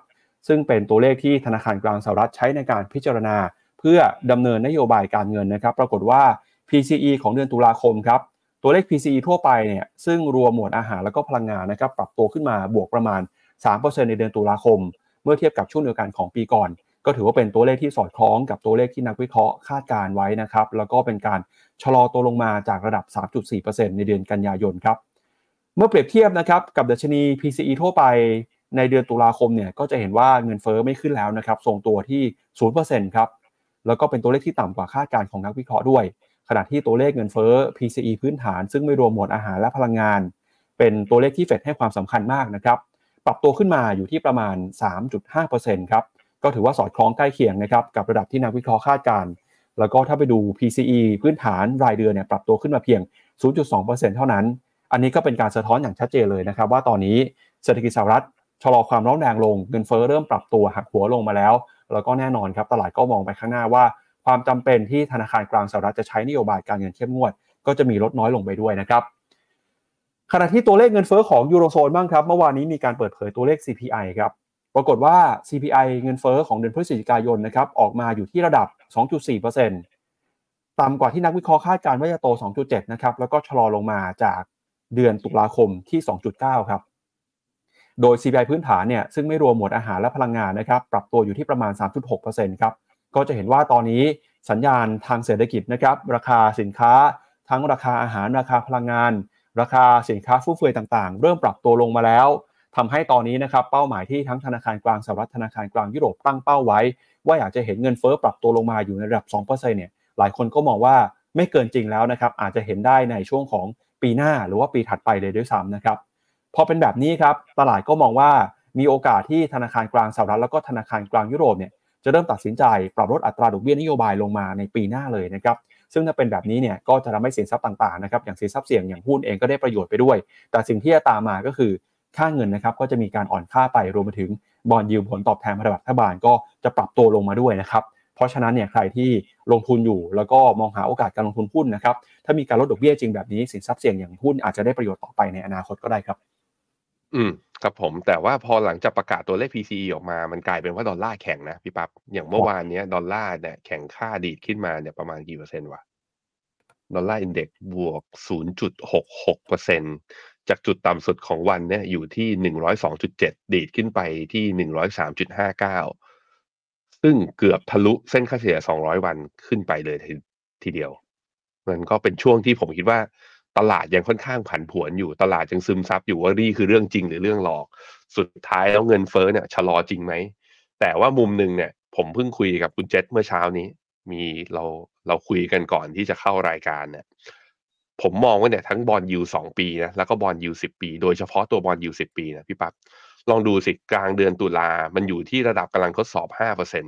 S2: ซึ่งเป็นตัวเลขที่ธนาคารกลางสหรัฐใช้ในการพิจารณา เพื่อดำเนินนโยบายการเงินนะครับ ปรากฏว่า PCE ของเดือนตุลาคมครับตัวเลข PCE ทั่วไปเนี่ยซึ่งรวมหมวดอาหารแล้วก็พลังงานนะครับปรับตัวขึ้นมาบวกประมาณ 3%ในเดือนตุลาคม เมื่อเทียบกับช่วงเดียวกันของปีก่อน ก็ถือว่าเป็นตัวเลขที่สอดคล้องกับตัวเลขที่นักวิเคราะห์คาดการไว้นะครับ แล้วก็เป็นการชะลอตัวลงมาจากระดับ 3.4%ในเดือนกันยายนครับ เมื่อเปรียบเทียบนะครับกับดัชนี PCE ทั่วไปในเดือนตุลาคมเนี่ยก็จะเห็นว่าเงินเฟอ้อไม่ขึ้นแล้วนะครับทรงตัวที่ 0%ครับ แล้วก็เป็นตัวเลขที่ต่ำกว่าคาดการของนักวิเคราะห์ด้วย ขณะที่ตัวเลขเงินเฟ้อ PCE พื้นฐาน ซึ่งไม่รวมหมวดอาหารและพลังงาน เป็นตัวเลขที่เฟดให้ความสำคัญมากนะครับ ปรับตัวขึ้นมาอยู่ที่ประมาณ 3.5%ครับ ก็ถือว่าสอดคล้องใกล้เคียงนะครับกับระดับที่นักวิเคราะห์คาดการแล้วก็ถ้าไปดู PCE พื้นฐานรายเดือนเนี่ยปรับตัวขึ้นมาเพียง 0.2%เท่านั้น อันนี้ก็เป็นการสะท้อนอย่างชัดเจนเลยนะครับ ว่าตอนนี้เศรษฐกิจสหรัฐชะลอความร้อนแรงลงเงินเฟ้อเริ่มปรับตัวหักหัวลงมาแล้ว แล้วก็แน่นอนครับตลาดก็มองไปข้างหน้าว่า ความจำเป็นที่ธนาคารกลางสหรัฐจะใช้นโยบายการเงินเข้มงวด ก็จะมีลดน้อยลงไปด้วยนะครับขณะที่ตัวเลขเงินเฟ้อของยูโรโซนบ้างครับเมื่อวานนี้มีการเปิดเผยตัวเลข CPI ครับ ปรากฏว่า CPI เงินเฟอ้อของเดือนพฤศจิกายนนะครับออกมาอยู่ที่ระดับ 2.4%ต่ำกว่าที่นักวิเคราะห์คาดการณ์ว่าจะโต 2.7 นะครับ แล้วก็ชะลอลงมาจากเดือนตุลาคมที่ 2.9 ครับ โดย CPI พื้นฐานเนี่ยซึ่งไม่รวมหมวดอาหารและพลังงานนะครับ ปรับตัวอยู่ที่ประมาณ 3.6%ครับ ก็จะเห็นว่าตอนนี้สัญญาณทางเศรษฐกิจนะครับ ราคาสินค้า ทั้งราคาอาหารราคาพลังงาน ราคาสินค้าฟุ่มเฟือยต่างๆ เริ่มปรับตัวลงมาแล้ว ทำให้ตอนนี้นะครับเป้าหมายที่ทั้งธนาคารกลางสหรัฐธนาคารกลางยุโรปตั้งเป้าไว้ ว่าอยากจะเห็นเงินเฟ้อปรับตัวลงมาอยู่ในระดับ2%เนี่ยหลายคนก็มองว่าไม่เกินจริงแล้วนะครับอาจจะเห็นได้ในช่วงของปีหน้าหรือว่าปีถัดไปเลยด้วยซ้ำนะครับพอเป็นแบบนี้ครับตลาดก็มองว่ามีโอกาสที่ธนาคารกลางสหรัฐแล้วก็ธนาคารกลางยุโรปเนี่ยจะเริ่มตัดสินใจปรับลดอัตราดอกเบี้ยนโยบายลงมาในปีหน้าเลยนะครับซึ่งถ้าเป็นแบบนี้เนี่ยก็จะทำให้สินทรัพย์ต่างๆนะครับอย่างสินทรัพย์เสี่ยงอย่างหุ้นเองก็ได้ประโยชน์ไปด้วย แต่สิ่งที่จะตามมาก็คือ ค่าเงินนะครับก็จะมีการอ่อนค่าไปรวมไปถึงบอลยิวผลตอบแทนพันธบัตรรัฐบาลก็จะปรับตัวลงมาด้วยนะครับเพราะฉะนั้นเนี่ยใครที่ลงทุนอยู่แล้วก็มองหาโอกาสการลงทุนหุ้นนะครับถ้ามีการลดดอกเบี้ยจริงแบบนี้สินทรัพย์เสี่ยงอย่างหุ้นอาจจะได้ประโยชน์ต่อไปในอนาคตก็ได้ครับ
S3: อืมครับผมแต่ว่าพอหลังจากประกาศตัวเลข PCE ออกมา มันกลายเป็นว่าดอลลาร์แข็งนะพี่ปับ๊บอย่างเมื่อวานนี้ดอลลาร์เนี่ยแข็งค่าดีดขึ้นมาเนี่ยประมาณกี่เปอร์เซ็นต์วะDollar Index บวก 0.66เปอร์เซ็น จากจุดต่ำสุดของวันเนี่ยอยู่ที่ 102.7 ดีดขึ้นไปที่ 103.59 ซึ่งเกือบทะลุเส้นค่าเฉลี่ย 200 วันขึ้นไปเลยทีเดียว มันก็เป็นช่วงที่ผมคิดว่าตลาดยังค่อนข้างผันผวนอยู่ตลาดยังซึมซับอยู่ว่านี่คือเรื่องจริงหรือเรื่องหลอก สุดท้ายแล้วเงินเฟ้อเนี่ยชะลอจริงไหม แต่ว่ามุมหนึ่งเนี่ย ผมเพิ่งคุยกับคุณเจษเมื่อเช้านี้ มีเราเราคุยกันก่อนที่จะเข้ารายการเนี่ย ผมมองว่าเนี่ยทั้ง bond yield สองปีนะแล้วก็ bond yield สิบปี โดยเฉพาะตัว bond yield สิบปีนะพี่ปั๊บลองดูสิกลางเดือนตุลา มันอยู่ที่ระดับกำลังทดสอบห้าเปอร์เซ็น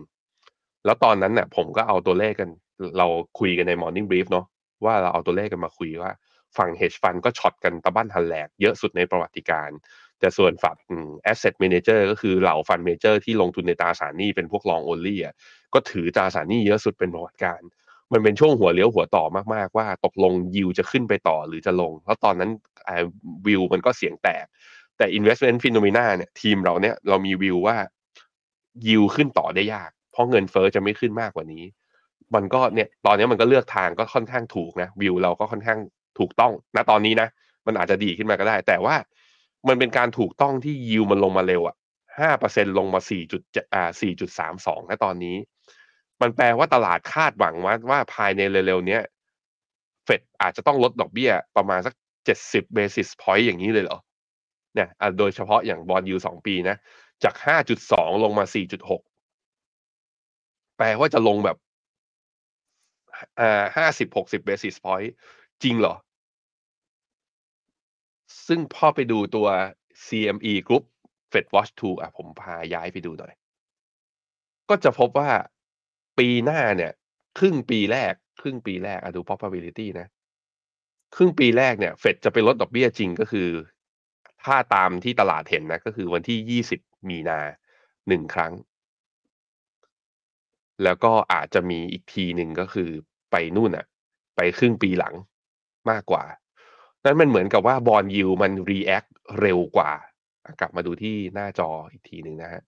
S3: แล้วตอนนั้นเนี่ยผมก็เอาตัวเลขกัน เราคุยกันใน Morning Brief เนาะว่าเราเอาตัวเลขกันมาคุยว่า ฝั่ง hedge fund ก็ short กันตะบั้นหันแหลกเยอะสุดในประวัติการณ์ แต่ส่วนฝั่ง asset manager ก็คือเหล่า fund manager ที่ลงทุนในตราสารหนี้เป็นพวก long only อะก็ถือตราสารหนี้เยอะสุดเป็นประวัติการ มันเป็นช่วงหัวเลี้ยวหัวต่อมากๆว่าตกลงยิวจะขึ้นไปต่อหรือจะลง เพราะตอนนั้นวิวมันก็เสียงแตก แต่ investment phenomena เนี่ย ทีมเราเนี่ยเรามีวิวว่ายิวขึ้นต่อได้ยาก เพราะเงินเฟอ้อจะไม่ขึ้นมากกว่านี้ มันก็เนี่ยตอนนี้มันก็เลือกทางก็ค่อนข้างถูกนะวิวเราก็ค่อนข้างถูกต้องณตอนนี้นะ มันอาจจะดีขึ้นมาก็ได้ แต่ว่ามันเป็นการถูกต้องที่ยิวมันลงมาเร็วอะห้าเปอร์เซ็นลงมาสี่จุดอ่าสี่จุดสามสองณตอนนี้ มันแปลว่าตลาดคาดหวังว่าว่าภายในเร็วๆนี้เฟดอาจจะต้องลดดอกเบี้ยประมาณสักเจ็ดสิบ basis point อย่างนี้เลยเหรอเนี่ยโดยเฉพาะอย่าง bond yield สองปีนะ จากห้าจุดสองลงมาสี่จุดหกแปลว่าจะลงแบบอ่าห้าสิบหกสิบ basis point จริงเหรอ ซึ่งพ่อไปดูตัว CME Group Fed Watch 2อะผมพาย้ายไปดูหน่อย ก็จะพบว่า ปีหน้าเนี่ย ครึ่งปีแรก ครึ่งปีแรกอะดู probability นะ ครึ่งปีแรกเนี่ย เฟดจะไปลดดอกเบี้ยจริงก็คือ ถ้าตามที่ตลาดเห็นนะ ก็คือวันที่ยี่สิบมีนาหนึ่งครั้ง แล้วก็อาจจะมีอีกทีหนึ่งก็คือไปนู่นอะไปครึ่งปีหลังมากกว่า นั้นมันเหมือนกับว่า bond yield มัน react เร็วกว่า กลับมาดูที่หน้าจออีกทีหนึ่งนะฮะ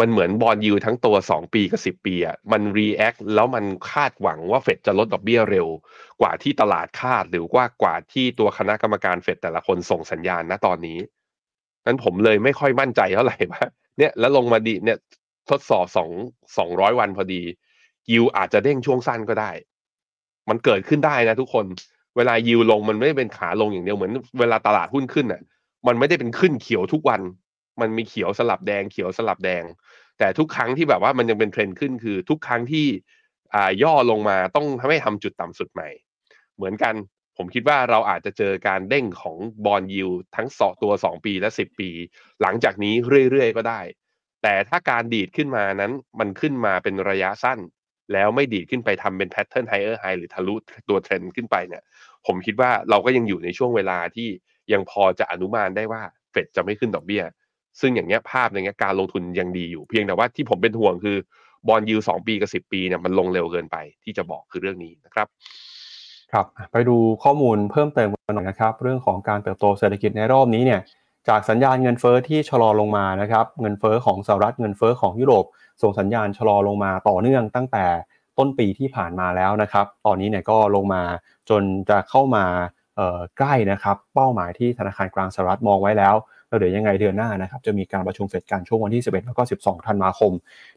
S3: มันเหมือน bond yield ทั้งตัวสองปีกับสิบปีอะมัน react แล้วมันคาดหวังว่าเฟดจะลดดอกเบี้ยเร็ว กว่าที่ตลาดคาดหรือว่ากว่าที่ตัวคณะกรรมการเฟดแต่ละคนส่งสัญญาณณตอนนี้นั้นผมเลยไม่ค่อยมั่นใจเท่าไหร่ว่าเนี่ยแล้วลงมาดีเนี่ยทดสอบสองสองร้อยวันพอดียิวอาจจะเด้งช่วงสั้นก็ได้ มันเกิดขึ้นได้นะทุกคน เวลายิวลงมันไม่ได้เป็นขาลงอย่างเดียวเหมือนเวลาตลาดหุ้นขึ้นอะ มันไม่ได้เป็นขึ้นเขียวทุกวัน มันมีเขียวสลับแดงเขียวสลับแดง แต่ทุกครั้งที่แบบว่ามันยังเป็นเทรนด์ขึ้นคือทุกครั้งที่อ่าย่อลงมาต้องไม่ทำจุดต่ำสุดใหม่ เหมือนกันผมคิดว่าเราอาจจะเจอการเด้งของบอลยิวทั้งสอตัว 2 ปีและ 10 ปี หลังจากนี้เรื่อยๆก็ได้ แต่ถ้าการดีดขึ้นมานั้นมันขึ้นมาเป็นระยะสั้น แล้วไม่ดีดขึ้นไปทำเป็น pattern higher high หรือทะลุตัวเทรนด์ขึ้นไปเนี่ย ผมคิดว่าเราก็ยังอยู่ในช่วงเวลาที่ยังพอจะอนุมานได้ว่าเฟดจะไม่ขึ้นดอกเบี้ย ซึ่งอย่างเงี้ยภาพอย่างเงี้ยการลงทุนยังดีอยู่ เพียงแต่ว่าที่ผมเป็นห่วงคือ bond yield สองปีกับสิบปีเนี่ยมันลงเร็วเกินไปที่จะบอกคือเรื่องนี้นะครับ
S2: ครับ ไปดูข้อมูลเพิ่มเติมกันหน่อยนะครับ เรื่องของการเติบโตเศรษฐกิจในรอบนี้เนี่ยจากสัญญาณเงินเฟอ้อที่ชะลอลงมานะครับ เงินเฟอ้อของสหรัฐเงินเฟอ้อของยุโรป ส่งสัญญาณชะลอลงมาต่อเนื่องตั้งแต่ต้นปีที่ผ่านมาแล้วนะครับ ตอนนี้เนี่ยก็ลงมาจนจะเข้ามาใกล้นะครับ เป้าหมายที่ธนาคารกลางสหรัฐมองไว้แล้ว แล้วเดี๋ยวยังไงเดือนหน้านะครับจะมีการประชุมเฟดการช่วงวันที่ 11 แล้วก็ 12 ธันวาคม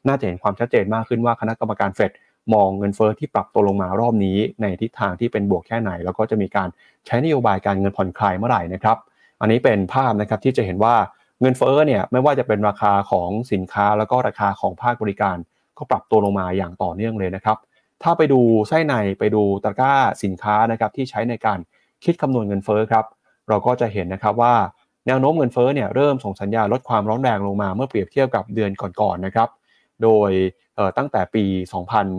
S2: น่าจะเห็นความชัดเจนมากขึ้นว่าคณะกรรมการเฟดมองเงินเฟอ้อที่ปรับตัวลงมารอบนี้ ในทิศทางที่เป็นบวกแค่ไหน แล้วก็จะมีการใช้นโยบายการเงินผ่อนคลายเมื่อไหร่นะครับ อันนี้เป็นภาพนะครับที่จะเห็นว่าเงินเฟ้อเนี่ยไม่ว่าจะเป็นราคาของสินค้าแล้วก็ราคาของภาคบริการ ก็ปรับตัวลงมาอย่างต่อเนื่องเลยนะครับ ถ้าไปดูไส้ในไปดูตะกร้าสินค้านะครับที่ใช้ในการคิดคำนวณเงินเฟ้อครับ เราก็จะเห็นนะครับว่า แนวโน้มเงินเฟ้อเนี่ยเริ่มส่งสัญญาณลดความร้อนแรงลงมาเมื่อเปรียบเทียบกับเดือนก่อนๆนะครับ โดยตั้งแต่ปี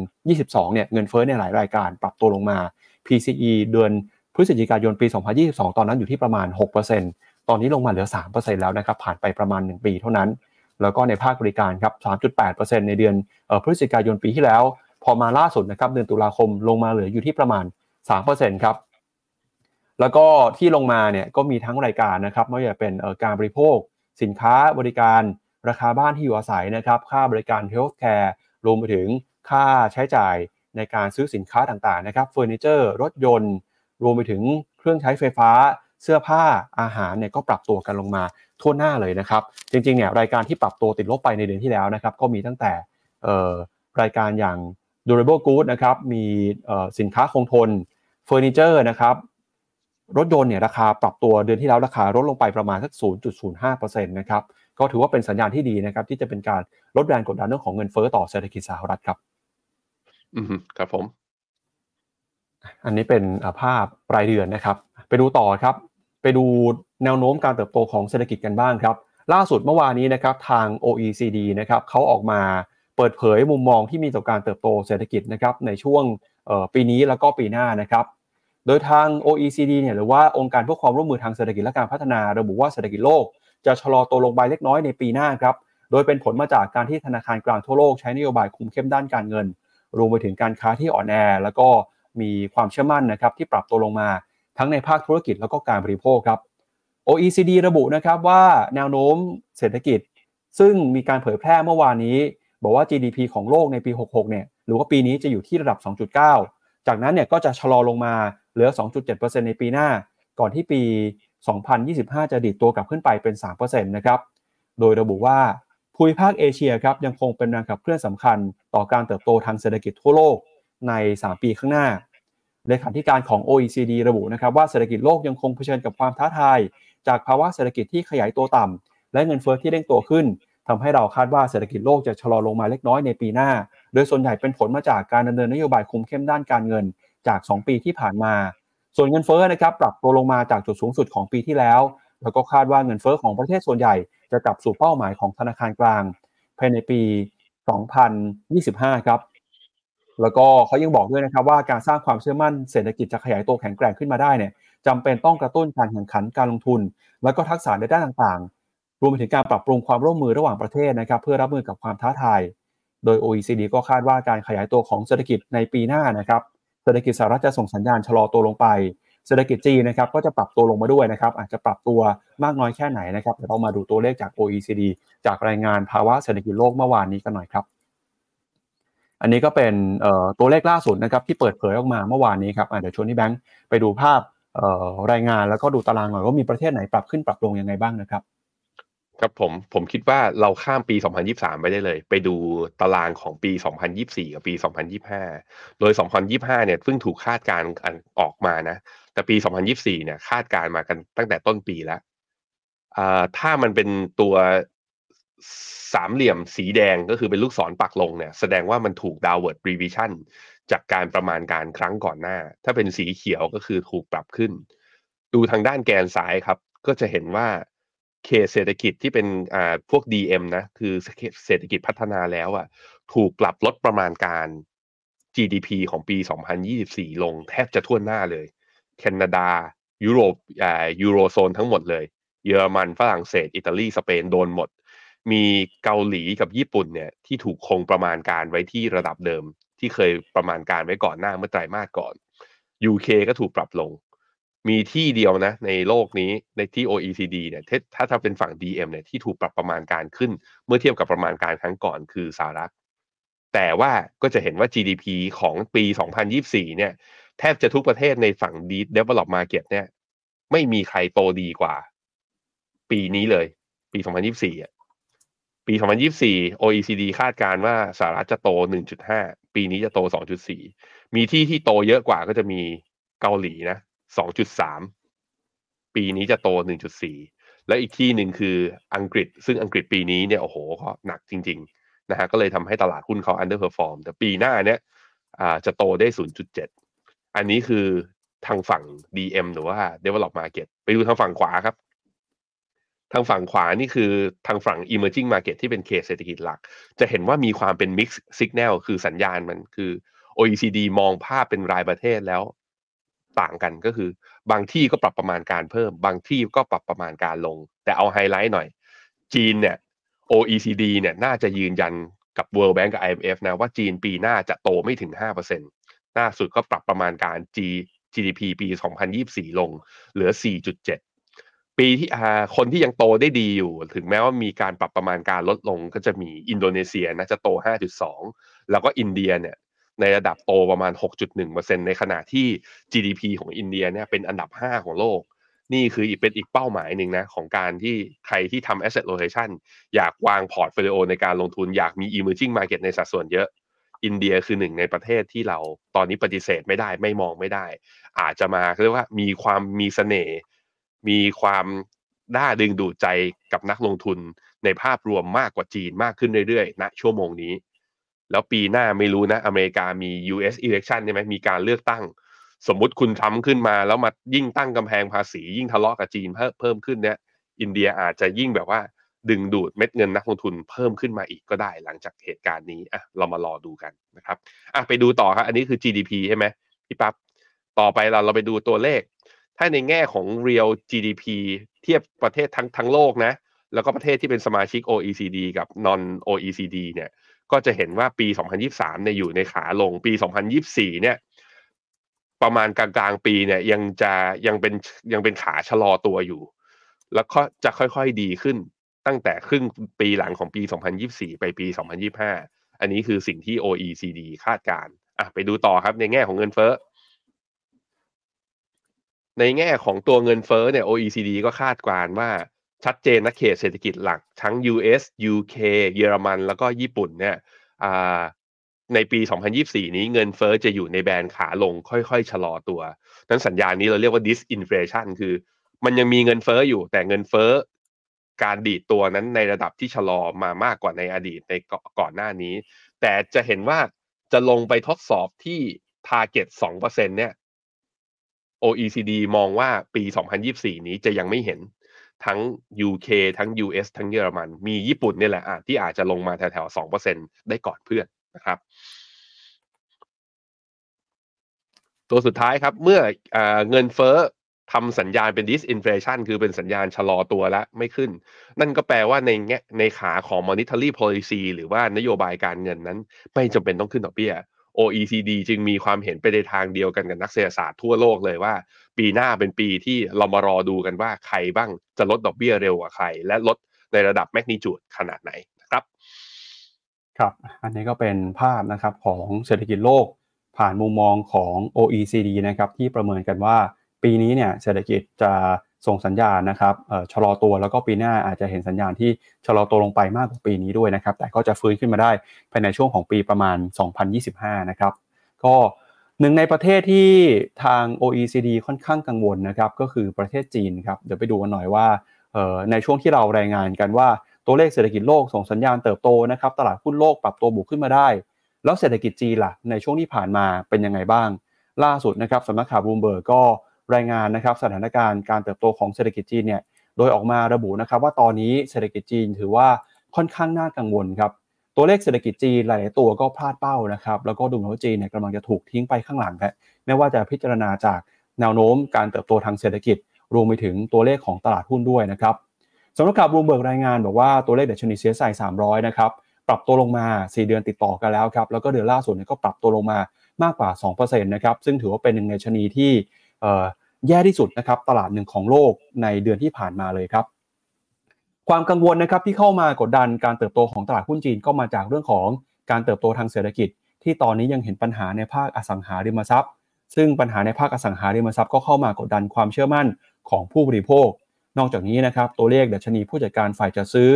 S2: 2022 เนี่ยเงินเฟ้อในหลายรายการปรับตัวลงมา PCE เดือนพฤศจิกายนปี 2022 ตอนนั้นอยู่ที่ประมาณ 6%ตอนนี้ลงมาเหลือ 3%แล้วนะครับ ผ่านไปประมาณ 1 ปีเท่านั้น แล้วก็ในภาคบริการครับ 3.8%ในเดือนพฤศจิกายนปีที่แล้ว พอมาล่าสุดนะครับ เดือนตุลาคมลงมาเหลืออยู่ที่ประมาณ 3%ครับ แล้วก็ที่ลงมาเนี่ยก็มีทั้งรายการนะครับไม่ว่าจะเป็นการบริโภค สินค้าบริการราคาบ้านที่อยู่อาศัยนะครับ ค่าบริการ healthcare รวมไปถึงค่าใช้จ่ายในการซื้อสินค้าต่างๆนะครับเฟอร์นิเจอร์รถยนต์ รวมไปถึงเครื่องใช้ไฟฟ้า เสื้อผ้าอาหารเนี่ยก็ปรับตัวกันลงมาทั่วหน้าเลยนะครับ จริงๆเนี่ยรายการที่ปรับตัวติดลบไปในเดือนที่แล้วนะครับ ก็มีตั้งแต่รายการอย่าง durable goods นะครับมีสินค้าคงทนเฟอร์นิเจอร์นะครับ รถยนต์เนี่ยราคาปรับตัวเดือนที่แล้วราคาลดลงไปประมาณสัก 0.05%นะครับก็ถือว่าเป็นสัญญาณที่ดีนะครับที่จะเป็นการลดแรงกดดันเรื่องของเงินเฟ้อต่อเศรษฐกิจสหรัฐครับ
S3: อืมครับผม
S2: อันนี้เป็นภาพรายเดือนนะครับ ไปดูต่อครับ ไปดูแนวโน้มการเติบโตของเศรษฐกิจกันบ้างครับ ล่าสุดเมื่อวานนี้นะครับทาง OECD นะครับเขาออกมาเปิดเผยมุมมองที่มีต่อการเติบโตเศรษฐกิจนะครับในช่วงปีนี้แล้วก็ปีหน้านะครับ โดยทาง OECD เนี่ยหรือว่าองค์การเพื่อความร่วมมือทางเศรษฐกิจและการพัฒนา ระบุว่าเศรษฐกิจโลก จะชะลอตัวลงไปเล็กน้อยในปีหน้าครับ โดยเป็นผลมาจากการที่ธนาคารกลางทั่วโลกใช้นโยบายคุมเข้มด้านการเงิน รวมไปถึงการค้าที่อ่อนแอ แล้วก็มีความเชื่อมั่นนะครับที่ปรับตัวลงมา ทั้งในภาคธุรกิจแล้วก็การบริโภคครับ OECD ระบุนะครับว่าแนวโน้มเศรษฐกิจ ซึ่งมีการเผยแพร่เมื่อวานนี้ บอกว่า GDP ของโลกในปี 66 เนี่ยหรือว่าปีนี้จะอยู่ที่ระดับ 2.9 จากนั้นเนี่ยก็จะชะลอลงมา เหลือ 2.7%ในปีหน้า ก่อนที่ปี 2025 จะดีดตัวกลับขึ้นไปเป็น 3%นะครับ โดยระบุว่าภูมิภาคเอเชียครับยังคงเป็นแรงขับเคลื่อนสำคัญต่อการเติบโตทางเศรษฐกิจทั่วโลกใน 3 ปีข้างหน้าเลขาธิการของ OECD ระบุนะครับว่าเศรษฐกิจโลกยังคงเผชิญกับความท้าทาย จากภาวะเศรษฐกิจที่ขยายตัวต่ำและเงินเฟ้อที่เร่งตัวขึ้นทำให้เราคาดว่าเศรษฐกิจโลกจะชะลอลงมาเล็กน้อยในปีหน้า โดยส่วนใหญ่เป็นผลมาจากการดำเนินนโยบายคุมเข้มด้านการเงิน จาก 2 ปีที่ผ่านมา ส่วนเงินเฟ้อนะครับปรับตัวลงมาจากจุดสูงสุดของปีที่แล้ว แล้วก็คาดว่าเงินเฟ้อของประเทศส่วนใหญ่จะกลับสู่เป้าหมายของธนาคารกลาง ภายในปี 2025 ครับ แล้วก็เขายังบอกด้วยนะครับว่าการสร้างความเชื่อมั่นเศรษฐกิจจะขยายตัวแข็งแกร่งขึ้นมาได้เนี่ยจำเป็นต้องกระตุ้นการแข่งขันการลงทุน แล้วก็ทักษะในด้านต่างๆ รวมไปถึงการปรับปรุงความร่วมมือระหว่างประเทศนะครับเพื่อรับมือกับความท้าทาย โดย OECD ก็คาดว่าการขยายตัวของเศรษฐกิจในปีหน้านะครับ เศรษฐกิจสหรัฐจะส่งสัญญาณชะลอตัวลงไป เศรษฐกิจจีนนะครับก็จะปรับตัวลงมาด้วยนะครับอาจจะปรับตัวมากน้อยแค่ไหนนะครับเดี๋ยวเรามาดูตัวเลขจาก OECD จากรายงานภาวะเศรษฐกิจโลกเมื่อวานนี้กันหน่อยครับอันนี้ก็เป็นตัวเลขล่าสุดนะครับที่เปิดเผยออกมาเมื่อวานนี้ครับเดี๋ยวชวนที่แบงค์ไปดูภาพรายงานแล้วก็ดูตารางหน่อยว่ามีประเทศไหนปรับขึ้นปรับลงยังไงบ้างนะครับ
S3: ครับผมผมคิดว่าเราข้ามปี 2023 ไปได้เลย ไปดูตารางของปี 2024 กับปี 2025 โดย 2025 เนี่ยเพิ่งถูกคาดการณ์ออกมานะ แต่ปี 2024 เนี่ยคาดการณ์มากันตั้งแต่ต้นปีแล้วถ้ามันเป็นตัวสามเหลี่ยมสีแดงก็คือเป็นลูกศรปักลงเนี่ย แสดงว่ามันถูก downward revision จากการประมาณการครั้งก่อนหน้า ถ้าเป็นสีเขียวก็คือถูกปรับขึ้น ดูทางด้านแกนซ้ายครับ ก็จะเห็นว่า เคสเศรษฐกิจที่เป็นอ่าพวก DM นะ คือเศรษฐกิจพัฒนาแล้วอะ ถูกปรับลดประมาณการ GDP ของปี 2024 ลงแทบจะทั่วหน้าเลย แคนาดา ยุโรปอ่ายูโรโซนทั้งหมดเลย เยอรมันฝรั่งเศส อิตาลี สเปนโดนหมด มีเกาหลีกับญี่ปุ่นเนี่ยที่ถูกคงประมาณการไว้ที่ระดับเดิม ที่เคยประมาณการไว้ก่อนหน้าเมื่อไตรมาสก่อน UK ก็ถูกปรับลง มีที่เดียวนะในโลกนี้ในที่ OECD เนี่ยถ้าถ้าเป็นฝั่ง DM เนี่ยที่ถูกปรับประมาณการขึ้น เมื่อเทียบกับประมาณการครั้งก่อนคือสหรัฐแต่ว่าก็จะเห็นว่า GDP ของปี 2024 เนี่ย แทบจะทุกประเทศในฝั่ง develop market เนี่ย ไม่มีใครโตดีกว่า ปีนี้เลย ปี 2024อะปี 2024 OECD คาดการว่าสหรัฐจะโต 1.5 ปีนี้จะโต 2.4 มีที่ที่โตเยอะกว่าก็จะมีเกาหลีนะ 2.3 ปีนี้จะโต 1.4 และอีกที่หนึ่งคืออังกฤษ ซึ่งอังกฤษปีนี้เนี่ยโอ้โหก็หนักจริงๆนะฮะก็เลยทำให้ตลาดหุ้นเขา underperform แต่ปีหน้าเนี่ยจะโตได้ 0.7 อันนี้คือทางฝั่ง DM หรือว่า develop market ไปดูทางฝั่งขวาครับ ทางฝั่งขวานี่คือทางฝั่ง emerging market ที่เป็นเคสเศรษฐกิจหลัก จะเห็นว่ามีความเป็น mix signal คือสัญญาณมันคือ OECD มองภาพเป็นรายประเทศแล้ว ต่างกันก็คือ บางที่ก็ปรับประมาณการเพิ่ม บางที่ก็ปรับประมาณการลง แต่เอาไฮไลท์หน่อย จีนเนี่ย OECD เนี่ยน่าจะยืนยันกับ World Bank กับ IMF นะว่าจีนปีหน้าจะโตไม่ถึง5%ล่าสุดก็ปรับประมาณการ G GDP ปี 2024 ลงเหลือ 4.7 ปีที่คนที่ยังโตได้ดีอยู่ ถึงแม้ว่ามีการปรับประมาณการลดลงก็จะมีอินโดนีเซียนะจะโต 5.2 แล้วก็อินเดียเนี่ย ในระดับโตประมาณ 6.1%ในขณะที่ GDP ของอินเดียเนี่ยเป็นอันดับ 5 ของโลก นี่คือเป็นอีกเป้าหมายหนึ่งนะของการที่ใครที่ทำ asset rotation อยากวาง portfolio ในการลงทุนอยากมี emerging market ในสัดส่วนเยอะ อินเดียคือหนึ่งในประเทศที่เราตอนนี้ปฏิเสธไม่ได้ไม่มองไม่ได้ อาจจะมาเรียกว่ามีความมีเสน่ห์มีความน่าดึงดูดใจกับนักลงทุนในภาพรวมมากกว่าจีนมากขึ้นเรื่อยๆณนะชั่วโมงนี้ แล้วปีหน้าไม่รู้นะ อเมริกามี US election ใช่ไหมมีการเลือกตั้ง สมมุติคุณทำขึ้นมาแล้วมายิ่งตั้งกำแพงภาษี ยิ่งทะเลาะกับจีนเพิ่มขึ้นเนี่ย อินเดียอาจจะยิ่งแบบว่า ดึงดูดเม็ดเงินนักลงทุนเพิ่มขึ้นมาอีกก็ได้หลังจากเหตุการณ์นี้อะเรามารอดูกันนะครับอะไปดูต่อครับ อันนี้คือ GDP ใช่ไหมพี่ปั๊บต่อไปเราเราไปดูตัวเลข ถ้าในแง่ของ real GDP เทียบประเทศทั้งทั้งโลกนะ แล้วก็ประเทศที่เป็นสมาชิก OECD กับ non OECD เนี่ย ก็จะเห็นว่าปี 2023เนี่ยอยู่ในขาลงปี 2024 เนี่ย ประมาณกลางๆปีเนี่ย ยังจะยังเป็นยังเป็นขาชะลอตัวอยู่ แล้วก็จะค่อยๆดีขึ้นตั้งแต่ครึ่งปีหลังของปี 2024 ไปปี 2025 อันนี้คือสิ่งที่ OECD คาดการณ์อะไปดูต่อครับในแง่ของเงินเฟ้อ ในแง่ของตัวเงินเฟ้อเนี่ย OECD ก็คาดการณ์ว่า ชัดเจนนะเขตเศรษฐกิจหลักทั้ง US UK เยอรมันแล้วก็ญี่ปุ่นเนี่ยในปี 2024 นี้เงินเฟ้อจะอยู่ในแบนขาลงค่อยๆ ชะลอตัว นั้นสัญญาณนี้เราเรียกว่า disinflation คือ มันยังมีเงินเฟ้ออยู่ แต่เงินเฟ้อการดีดตัวนั้นในระดับที่ชะลอมามากกว่าในอดีตในก่อนหน้านี้ แต่จะเห็นว่าจะลงไปทดสอบที่ target 2%เนี่ย OECD มองว่าปี 2024 นี้จะยังไม่เห็น ทั้ง UK ทั้ง US ทั้งเยอรมัน มีญี่ปุ่นนี่แหละที่อาจจะลงมาแถวๆ2%ได้ก่อนเพื่อนนะครับ ตัวสุดท้ายครับเมื่ออเงินเฟ้อทำสัญญาณเป็น disinflation คือเป็นสัญญาณชะลอตัวแล้วไม่ขึ้น นั่นก็แปลว่าในแง่ในขาของ monetary policy หรือว่านโยบายการเงินนั้น ไม่จำเป็นต้องขึ้นดอกเบี้ย OECD จึงมีความเห็นไปในทางเดียวกันกับนักเศรษฐศาสตร์ทั่วโลกเลยว่า ปีหน้าเป็นปีที่เรามารอดูกันว่าใครบ้างจะลดดอกเบี้ยเร็วกว่าใคร และลดในระดับแมกนิจูดขนาดไหนนะครับ
S2: ครับ อันนี้ก็เป็นภาพนะครับของเศรษฐกิจโลกผ่านมุมมองของ OECD นะครับที่ประเมินกันว่า ปีนี้เนี่ยเศรษฐกิจจะส่งสัญญาณนะครับชะลอตัวแล้วก็ปีหน้าอาจจะเห็นสัญญาณที่ชะลอตัวลงไปมากกว่าปีนี้ด้วยนะครับ แต่ก็จะฟื้นขึ้นมาได้ภายในช่วงของปีประมาณ 2025 นะครับ ก็ หนึ่งในประเทศที่ทาง OECD ค่อนข้างกังวลนะครับก็คือประเทศจีนครับเดี๋ยวไปดูกันหน่อยว่าในช่วงที่เรารายงานกันว่าตัวเลขเศรษฐกิจโลกส่งสัญญาณเติบโตนะครับตลาดหุ้นโลกปรับตัวบวกขึ้นมาได้ แล้วเศรษฐกิจจีนล่ะในช่วงที่ผ่านมาเป็นยังไงบ้าง ล่าสุดนะครับสำนักข่าวบูมเบิร์กก็รายงานนะครับสถานการณ์การเติบโตของเศรษฐกิจจีนเนี่ยโดยออกมาระบุนะครับว่าตอนนี้เศรษฐกิจจีนถือว่าค่อนข้างน่ากังวลครับ ตัวเลขเศรษฐกิจจีนหลายๆตัวก็พลาดเป้านะครับ แล้วก็ดูเหมือนว่าจีนเนี่ยกำลังจะถูกทิ้งไปข้างหลังครับไม่ว่าจะพิจารณาจากแนวโน้มการเติบโตทางเศรษฐกิจ รวมไปถึงตัวเลขของตลาดหุ้นด้วยนะครับสำนักข่าวบลูเบิร์กรายงานบอกว่าตัวเลขเดชนีเซียไซ300 นะครับ ปรับตัวลงมา 4 เดือนติดต่อกันแล้วครับ แล้วก็เดือนล่าสุดเนี่ยก็ปรับตัวลงมามากกว่า 2%นะครับ ซึ่งถือว่าเป็นหนึ่งในชนีที่แย่ที่สุดนะครับ ตลาดหนึ่งของโลกในเดือนที่ผ่านมาเลยครับ ความกังวลนะครับที่เข้ามากดดันการเติบโตของตลาดหุ้นจีนก็มาจากเรื่องของการเติบโตทางเศรษฐกิจ ที่ตอนนี้ยังเห็นปัญหาในภาคอสังหาริมทรัพย์ ซึ่งปัญหาในภาคอสังหาริมทรัพย์ก็เข้ามากดดันความเชื่อมั่นของผู้บริโภค นอกจากนี้นะครับตัวเลขดัชนีผู้จัดการฝ่ายจะซื้อ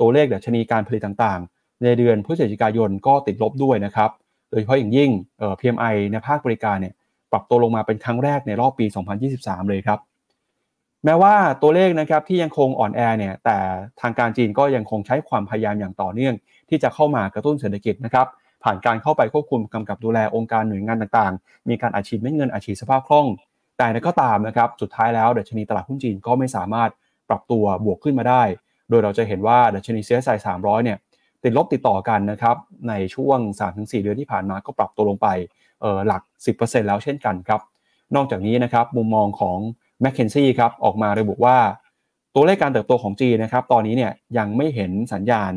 S2: ตัวเลขดัชนีการผลิตต่างๆ ในเดือนพฤศจิกายนก็ติดลบด้วยนะครับโดยเฉพาะอย่างยิ่งเอ่อ PMI ในภาคบริการเนี่ยปรับตัวลงมาเป็นครั้งแรกในรอบปี 2023 เลยครับ แม้ว่าตัวเลขนะครับที่ยังคงอ่อนแอเนี่ยแต่ทางการจีนก็ยังคงใช้ความพยายามอย่างต่อเนื่อง ที่จะเข้ามากระตุ้นเศรษฐกิจนะครับผ่านการเข้าไปควบคุมกำกับดูแลองค์การหน่วยงานต่างๆ มีการอาชีพเงินอาชีพสภาพคล่อง แต่ก็ตามนะครับสุดท้ายแล้วดัชนีตลาดหุ้นจีนก็ไม่สามารถปรับตัวบวกขึ้นมาได้ โดยเราจะเห็นว่าดัชนีเซียไซ300เนี่ยติดลบติดต่อกันนะครับในช่วง 3-4 เดือนที่ผ่านมาก็ปรับตัวลงไปเออหลัก 10%แล้วเช่นกันครับนอกจากนี้นะครับมุมมองของ m c k เคนซี่ครับออกมาระบุว่า ตัวเลขการเติบโตของจีนนะครับตอนนี้เนี่ยยังไม่เห็นสัญญาณ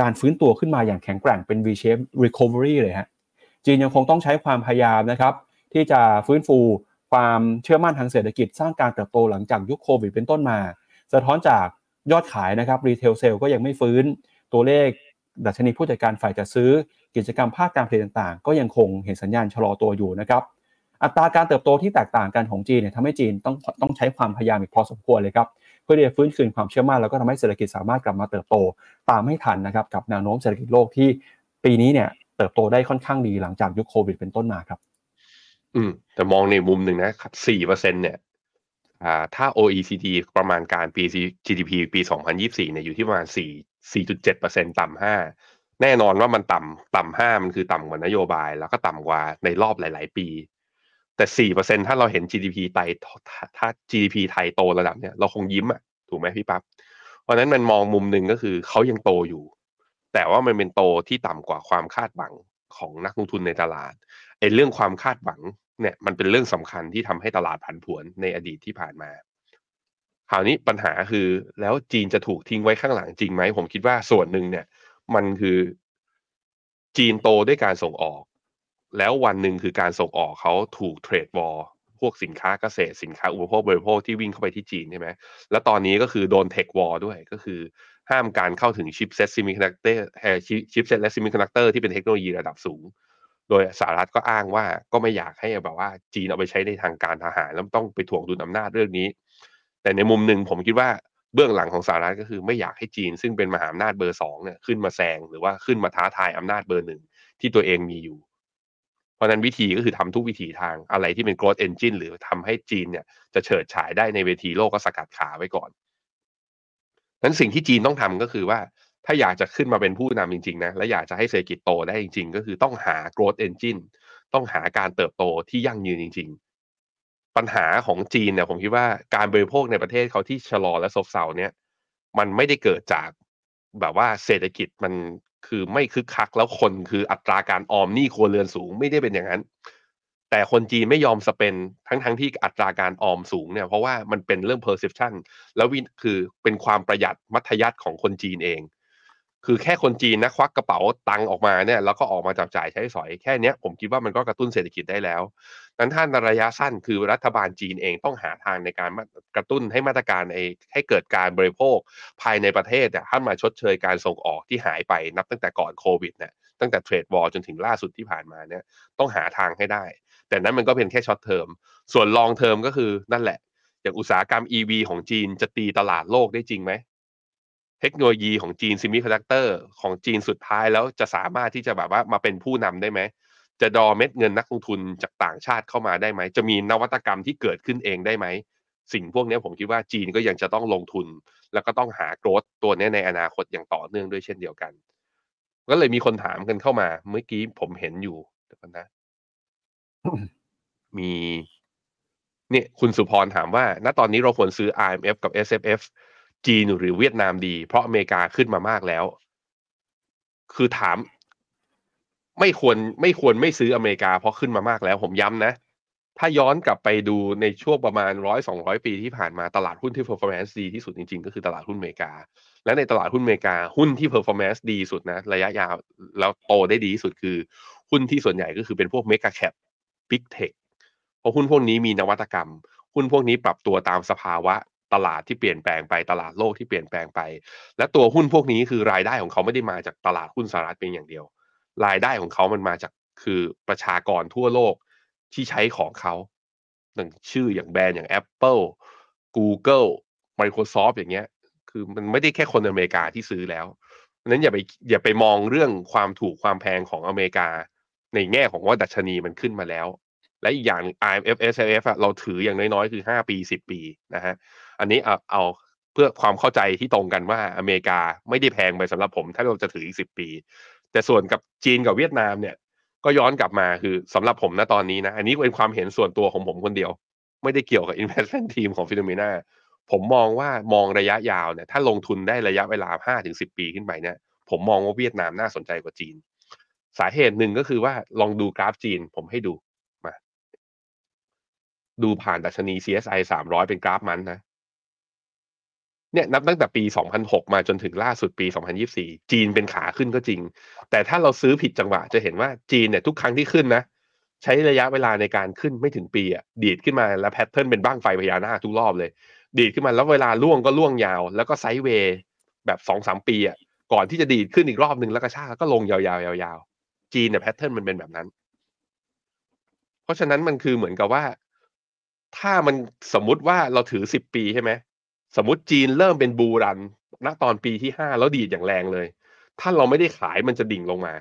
S2: การฟื้นตัวขึ้นมาอย่างแข็งแกร่งเป็น V-shape recovery เลยฮะจีนยังคงต้องใช้ความพยายามนะครับที่จะฟื้นฟูความเชื่อมั่นทางเศรษฐกิจสร้างการเติบโตหลังจากยุคโควิดเป็นต้นมา สะท้อนจากยอดขายนะครับรีเทลเซลก็ยังไม่ฟื้น ตัวเลขดัชนีผู้จัดการฝ่ายจัดซื้อ กิจกรรมภาคการผลิตต่างๆ ก็ยังคงเห็นสัญญาณชะลอตัวอยู่นะครับ อัตราการเติบโตที่แตกต่างกันของจีนเนี่ยทำให้จีนต้องต้องใช้ความพยายามอีกพอสมควรเลยครับเพื่อที่จะฟื้นคืนความเชื่อมั่นแล้วก็ทำให้เศรษฐกิจสามารถกลับมาเติบโตตามให้ทันนะครับกับแนวโน้มเศรษฐกิจโลกที่ปีนี้เนี่ยเติบโตได้ค่อนข้างดีหลังจากยุคโควิดเป็นต้นมาครับ
S3: อืม แต่มองในมุมหนึ่งนะครับสี่เปอร์เซ็นเนี่ยอ่าถ้า OECD ประมาณการปี GDP ปี2024เนี่ยอยู่ที่ประมาณ4 4.7%ต่ำ5แน่นอนว่ามันต่ำต่ำ5มันคือต่ำกว่านโยบาย แล้วก็ต่ำกว่าในรอบหลาย ๆ ปี แต่4%ถ้าเราเห็น GDP ไทยถ้า GDP ไทยโตระดับเนี่ยเราคงยิ้มอะถูกไหมพี่ปับ๊บเพราะนั้นมันมองมุมหนึ่งก็คือเขายังโตอยู่ แต่ว่ามันเป็นโตที่ต่ำกว่าความคาดหวังของนักลงทุนในตลาดไอ้เรื่องความคาดหวังเนี่ยมันเป็นเรื่องสำคัญที่ทำให้ตลาดผันผวนในอดีตที่ผ่านมาคราวนี้ปัญหาคือแล้วจีนจะถูกทิ้งไว้ข้างหลังจริงไหมผมคิดว่าส่วนหนึ่งเนี่ย มันคือจีนโตด้วยการส่งออก แล้ววันหนึ่งคือการส่งออกเขาถูก trade war พวกสินค้าเกษตรสินค้าอุปโภคบริโภคที่วิ่งเข้าไปที่จีนใช่ไหมแล้วตอนนี้ก็คือโดน tech war ด้วยก็คือห้ามการเข้าถึง chipset semiconductor chipset และ semiconductor ที่เป็นเทคโนโลยีระดับสูง โดยสหรัฐก็อ้างว่าก็ไม่อยากให้แบบว่าจีนเอาไปใช้ในทางการทหารแล้วต้องไปถ่วงดุลอำนาจเรื่องนี้ แต่ในมุมหนึ่งผมคิดว่าเบื้องหลังของสหรัฐก็คือไม่อยากให้จีน ซึ่งเป็นมหาอำนาจเบอร์สองเนี่ยขึ้นมาแซงหรือว่าขึ้นมาท้าทายอำนาจเบอร์หนึ่งที่ตัวเองมีอยู่ ราะนั้นวิธีก็คือทำทุกวิธีทางอะไรที่เป็น growth engine หรือทำให้จีนเนี่ยจะเฉิดฉายได้ในเวทีโลกก็สกัดขาไว้ก่อนนั้นสิ่งที่จีนต้องทำก็คือว่าถ้าอยากจะขึ้นมาเป็นผู้นำจริงๆนะและอยากจะให้เศรษฐกิจโตได้จริง ๆ ก็คือต้องหา growth engine ต้องหาการเติบโตที่ยั่งยืนจริง ๆ ปัญหาของจีนเนี่ยผมคิดว่าการบริโภคในประเทศเขาที่ชะลอและซบเซาเนี่ย มันไม่ได้เกิดจากแบบว่าเศรษฐกิจมัน คือไม่คึกคักแล้วคนคืออัตราการออมหนี้ครัวเรือนสูงไม่ได้เป็นอย่างนั้น แต่คนจีนไม่ยอมสเปนทั้งทั้งที่อัตราการออมสูงเนี่ยเพราะว่ามันเป็นเรื่อง perception แล้ววินคือเป็นความประหยัดมัธยัติของคนจีนเอง คือแค่คนจีนนะควักกระเป๋าตังออกมาเนี่ยแล้วก็ออกมาจับจ่ายใช้สอยแค่เนี้ยผมคิดว่ามันก็กระตุ้นเศรษฐกิจได้แล้ว นั้นท่านระยะสั้นคือรัฐบาลจีนเองต้องหาทางในการกระตุ้นให้มาตรการให้เกิดการบริโภคภายในประเทศเนี่ยให้มาชดเชยการส่งออกที่หายไปนับตั้งแต่ก่อนโควิดเนี่ยตั้งแต่ trade war จนถึงล่าสุดที่ผ่านมาเนี่ยต้องหาทางให้ได้ แต่นั้นมันก็เป็นแค่ short term ส่วน long term ก็คือนั่นแหละ อย่างอุตสาหกรรม EV ของจีนจะตีตลาดโลกได้จริงไหมเทคโนโลยีของจีน semiconductor ของจีนสุดท้ายแล้วจะสามารถที่จะแบบว่ามาเป็นผู้นำได้ไหม จะดูดเม็ดเงินนักลงทุนจากต่างชาติเข้ามาได้ไหม จะมีนวัตกรรมที่เกิดขึ้นเองได้ไหม สิ่งพวกนี้ผมคิดว่าจีนก็ยังจะต้องลงทุน แล้วก็ต้องหาโกรดตัวนี้ในอนาคตอย่างต่อเนื่องด้วยเช่นเดียวกัน ก็เลยมีคนถามกันเข้ามา เมื่อกี้ผมเห็นอยู่เดี๋ยวนะ มีเนี่ยคุณสุพรถามว่า ณตอนนี้เราควรซื้อ IMF กับ SFF จีนหรือเวียดนามดี เพราะอเมริกาขึ้นมามากแล้ว คือถาม ไม่ควรไม่ควรไม่ซื้ออเมริกาเพราะขึ้นมามากแล้ว ผมย้ำนะ ถ้าย้อนกลับไปดูในช่วงประมาณร้อยสองร้อยปีที่ผ่านมาตลาดหุ้นที่ performance ดีที่สุดจริงๆ ก็คือตลาดหุ้นอเมริกา และในตลาดหุ้นอเมริกาหุ้นที่ performance ดีสุดนะ ระยะยาวแล้วโตได้ดีที่สุดคือ หุ้นที่ส่วนใหญ่ก็คือเป็นพวก mega cap big tech เพราะหุ้นพวกนี้มีนวัตกรรม หุ้นพวกนี้ปรับตัวตามสภาวะตลาดที่เปลี่ยนแปลงไปตลาดโลกที่เปลี่ยนแปลงไป และตัวหุ้นพวกนี้คือรายได้ของเขาไม่ได้มาจากตลาดหุ้นสหรัฐเป็นอย่างเดียว รายได้ของเขามันมาจากคือประชากรทั่วโลกที่ใช้ของเขาอย่างชื่ออย่างแบรนด์อย่าง Apple Google Microsoft อย่างเงี้ย คือมันไม่ได้แค่คนอเมริกาที่ซื้อแล้วนั้นอย่าไปอย่าไปมองเรื่องความถูกความแพงของอเมริกา ในแง่ของว่าดัชนีมันขึ้นมาแล้ว และอีกอย่าง IMF SLF เราถืออย่างน้อยๆ คือ 5 ปี 10 ปีนะฮะอันนี้เอาเอาเพื่อความเข้าใจที่ตรงกันว่าอเมริกาไม่ได้แพงไปสำหรับผม ถ้าเราจะถืออีก 10 ปี แต่ส่วนกับจีนกับเวียดนามเนี่ย ก็ย้อนกลับมาคือสำหรับผมนะตอนนี้นะ อันนี้เป็นความเห็นส่วนตัวของผมคนเดียว ไม่ได้เกี่ยวกับ investment team ของฟิโนเมนาผมมองว่ามองระยะยาวเนี่ยถ้าลงทุนได้ระยะเวลาห้าถึงสิปีขึ้นไปเนี่ย ผมมองว่าเวียดนามน่าสนใจกว่าจีน สาเหตุหนึ่งก็คือว่าลองดูกราฟจีน ผมให้ดูมา ดูผ่านดัชนี CSI 300 เป็นกราฟมันนะ เนี่ยนับตั้งแต่ปี 2006 มาจนถึงล่าสุดปี 2024 จีนเป็นขาขึ้นก็จริง แต่ถ้าเราซื้อผิดจังหวะจะเห็นว่าจีนเนี่ยทุกครั้งที่ขึ้นนะ ใช้ระยะเวลาในการขึ้นไม่ถึงปีอะดีดขึ้นมาแล้ว pattern เป็นบั้งไฟพญานาคทุกรอบเลย ดีดขึ้นมาแล้วเวลาร่วงก็ร่วงยาว แล้วก็ sideway แบบสองสามปีอะก่อนที่จะดีดขึ้นอีกรอบหนึ่งแล้วก็ชาก็ลงยาวๆยาวๆจีนเนี่ย pattern มันเป็นแบบนั้น เพราะฉะนั้นมันคือเหมือนกับว่า ถ้ามันสมมุติว่าเราถือสิบปีใช่ไหม สมมติจีนเริ่มเป็นบูรันณตอนปีที่ห้าแล้วดีดอย่างแรงเลย ถ้าเราไม่ได้ขายมันจะดิ่งลงมา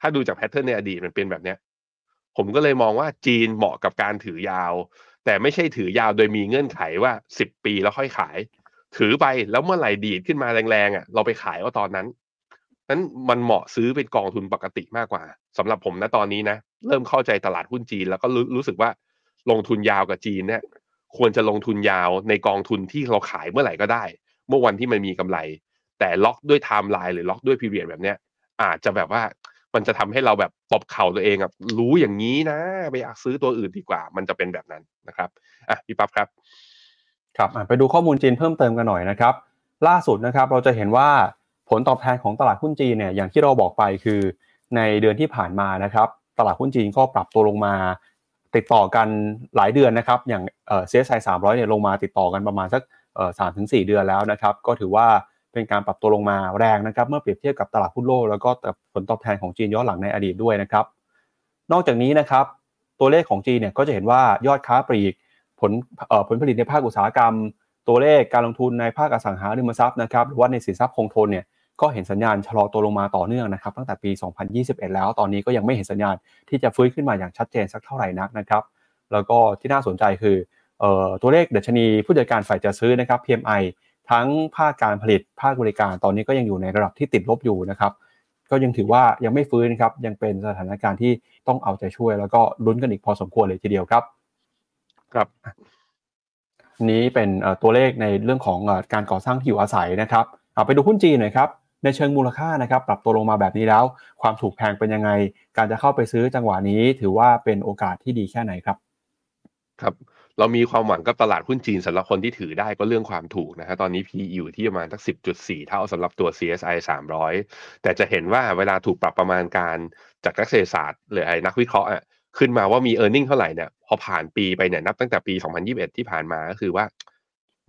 S3: ถ้าดูจากแพทเทิร์นในอดีตมันเป็นแบบเนี้ย ผมก็เลยมองว่าจีนเหมาะกับการถือยาว แต่ไม่ใช่ถือยาวโดยมีเงื่อนไขว่าสิบปีแล้วค่อยขาย ถือไปแล้วเมื่อไหร่ดีดขึ้นมาแรงๆอะ เราไปขายว่าตอนนั้นนั้นมันเหมาะซื้อเป็นกองทุนปกติมากกว่าสำหรับผมนะตอนนี้นะ เริ่มเข้าใจตลาดหุ้นจีน แล้วก็รู้สึกว่าลงทุนยาวกับจีนเนี่ย ควรจะลงทุนยาวในกองทุนที่เราขายเมื่อไหร่ก็ได้ เมื่อวันที่มันมีกำไร แต่ล็อกด้วยไทม์ไลน์หรือล็อกด้วยพีเรียดแบบเนี้ย อาจจะแบบว่ามันจะทำให้เราแบบตบเข่าตัวเองอะรู้อย่างนี้นะไปอยากซื้อตัวอื่นดีกว่า มันจะเป็นแบบนั้นนะครับอะพี่ปั๊บครับ
S2: ครับไปดูข้อมูลจีนเพิ่มเติมกันหน่อยนะครับ ล่าสุดนะครับเราจะเห็นว่าผลตอบแทนของตลาดหุ้นจีนเนี่ยอย่างที่เราบอกไปคือในเดือนที่ผ่านมานะครับ ตลาดหุ้นจีนก็ปรับตัวลงมา ติดต่อกันหลายเดือนนะครับ อย่างเอ่อ CSI 300เนี่ยลงมาติดต่อกันประมาณสักเอ่อสามถึงสี่เดือนแล้วนะครับ ก็ถือว่าเป็นการปรับตัวลงมาแรงนะครับ เมื่อเปรียบเทียบกับตลาดหุ้นโลกแล้วก็ผลตอบแทนของจีนย้อนหลังในอดีตด้วยนะครับ นอกจากนี้นะครับ ตัวเลขของจีนเนี่ยก็จะเห็นว่ายอดค้าปลีกผลผลผลิตในภาคอุตสาหกรรม ตัวเลขการลงทุนในภาคอสังหาริมทรัพย์นะครับหรือว่าในสินทรัพย์คงทนเนี่ย ก็เห็นสัญญาณชะลอตัวลงมาต่อเนื่องนะครับตั้งแต่ปี 2021 แล้วตอนนี้ก็ยังไม่เห็นสัญญาณที่จะฟื้นขึ้นมาอย่างชัดเจนสักเท่าไหร่นักนะครับ แล้วก็ที่น่าสนใจคือตัวเลขดัชนีผู้จัดการฝ่ายจัดซื้อนะครับ PMI ทั้งภาคการผลิตภาคบริการตอนนี้ก็ยังอยู่ในระดับที่ติดลบอยู่นะครับ ก็ยังถือว่ายังไม่ฟื้นครับยังเป็นสถานการณ์ที่ต้องเอาใจช่วย แล้วก็ลุ้นกันอีกพอสมควรเลยทีเดียวครับ
S3: ครับ
S2: นี้เป็นตัวเลขในเรื่องของการก่อสร้างที่อยู่อาศัยนะครับเอาไปดูหุ้นจีนหน่อยครับ ในเชิงมูลค่านะครับปรับตัวลงมาแบบนี้แล้ว ความถูกแพงเป็นยังไง การจะเข้าไปซื้อจังหวะนี้ ถือว่าเป็นโอกาสที่ดีแค่ไหนครับ
S3: ครับ เรามีความหวังกับตลาดหุ้นจีนสำหรับคนที่ถือได้ก็เรื่องความถูกนะฮะตอนนี้ P อยู่ที่ประมาณสัก 10.4 เท่าสำหรับตัว CSI 300 แต่จะเห็นว่าเวลาถูกปรับประมาณการจากนักเศรษฐศาสตร์หรือไอ้นักวิเคราะห์อะขึ้นมาว่ามี e a r n i n g เท่าไหร่เนี่ยพอผ่านปีไปเนี่ยนับตั้งแต่ปี 2021 ที่ผ่านมาก็คือว่า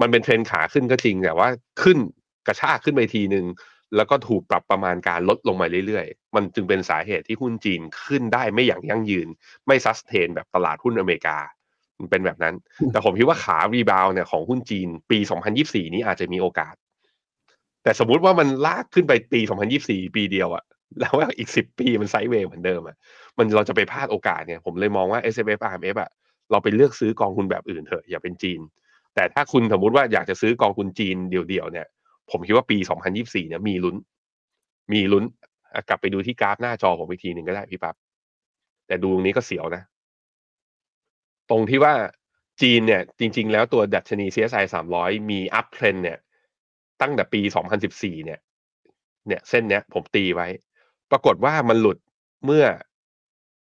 S3: มันเป็นเทรนขาขึ้นก็จริงแต่ว่าขึ้นกระชากขึ้นไปทีหนึ่ง แล้วก็ถูกปรับประมาณการลดลงมาเรื่อยๆ มันจึงเป็นสาเหตุที่หุ้นจีนขึ้นได้ไม่อย่างยั่งยืน ไม่ sustain แบบตลาดหุ้นอเมริกา มันเป็นแบบนั้น แต่ผมคิดว่าขา rebound เนี่ยของหุ้นจีนปี 2024 นี้อาจจะมีโอกาส แต่สมมุติว่ามันลากขึ้นไปปี 2024 ปีเดียวอะแล้วว่าอีก 10 ปีมันไซด์เวย์เหมือนเดิมอะมันเราจะไปพลาดโอกาสเนี่ย ผมเลยมองว่า S F F R M F อะเราไปเลือกซื้อกองทุนแบบอื่นเถอะอย่าเป็นจีน แต่ถ้าคุณสมมติว่าอยากจะซื้อกองทุนจีนเดี่ยวๆเนี่ย ผมคิดว่าปี 2024 เนี่ยมีลุ้น มีลุ้นกลับไปดูที่กราฟหน้าจอผมอีกทีหนึ่งก็ได้พี่ปับ๊บแต่ดูตรงนี้ก็เสียวนะ ตรงที่ว่าจีนเนี่ย จริง ๆ แล้วตัวดัชนี CSI 300 มีอัพเทรนเนี่ย ตั้งแต่ปี 2014 เนี่ย เนี่ยเส้นเนี้ยผมตีไว้ ปรากฏว่ามันหลุดเมื่อ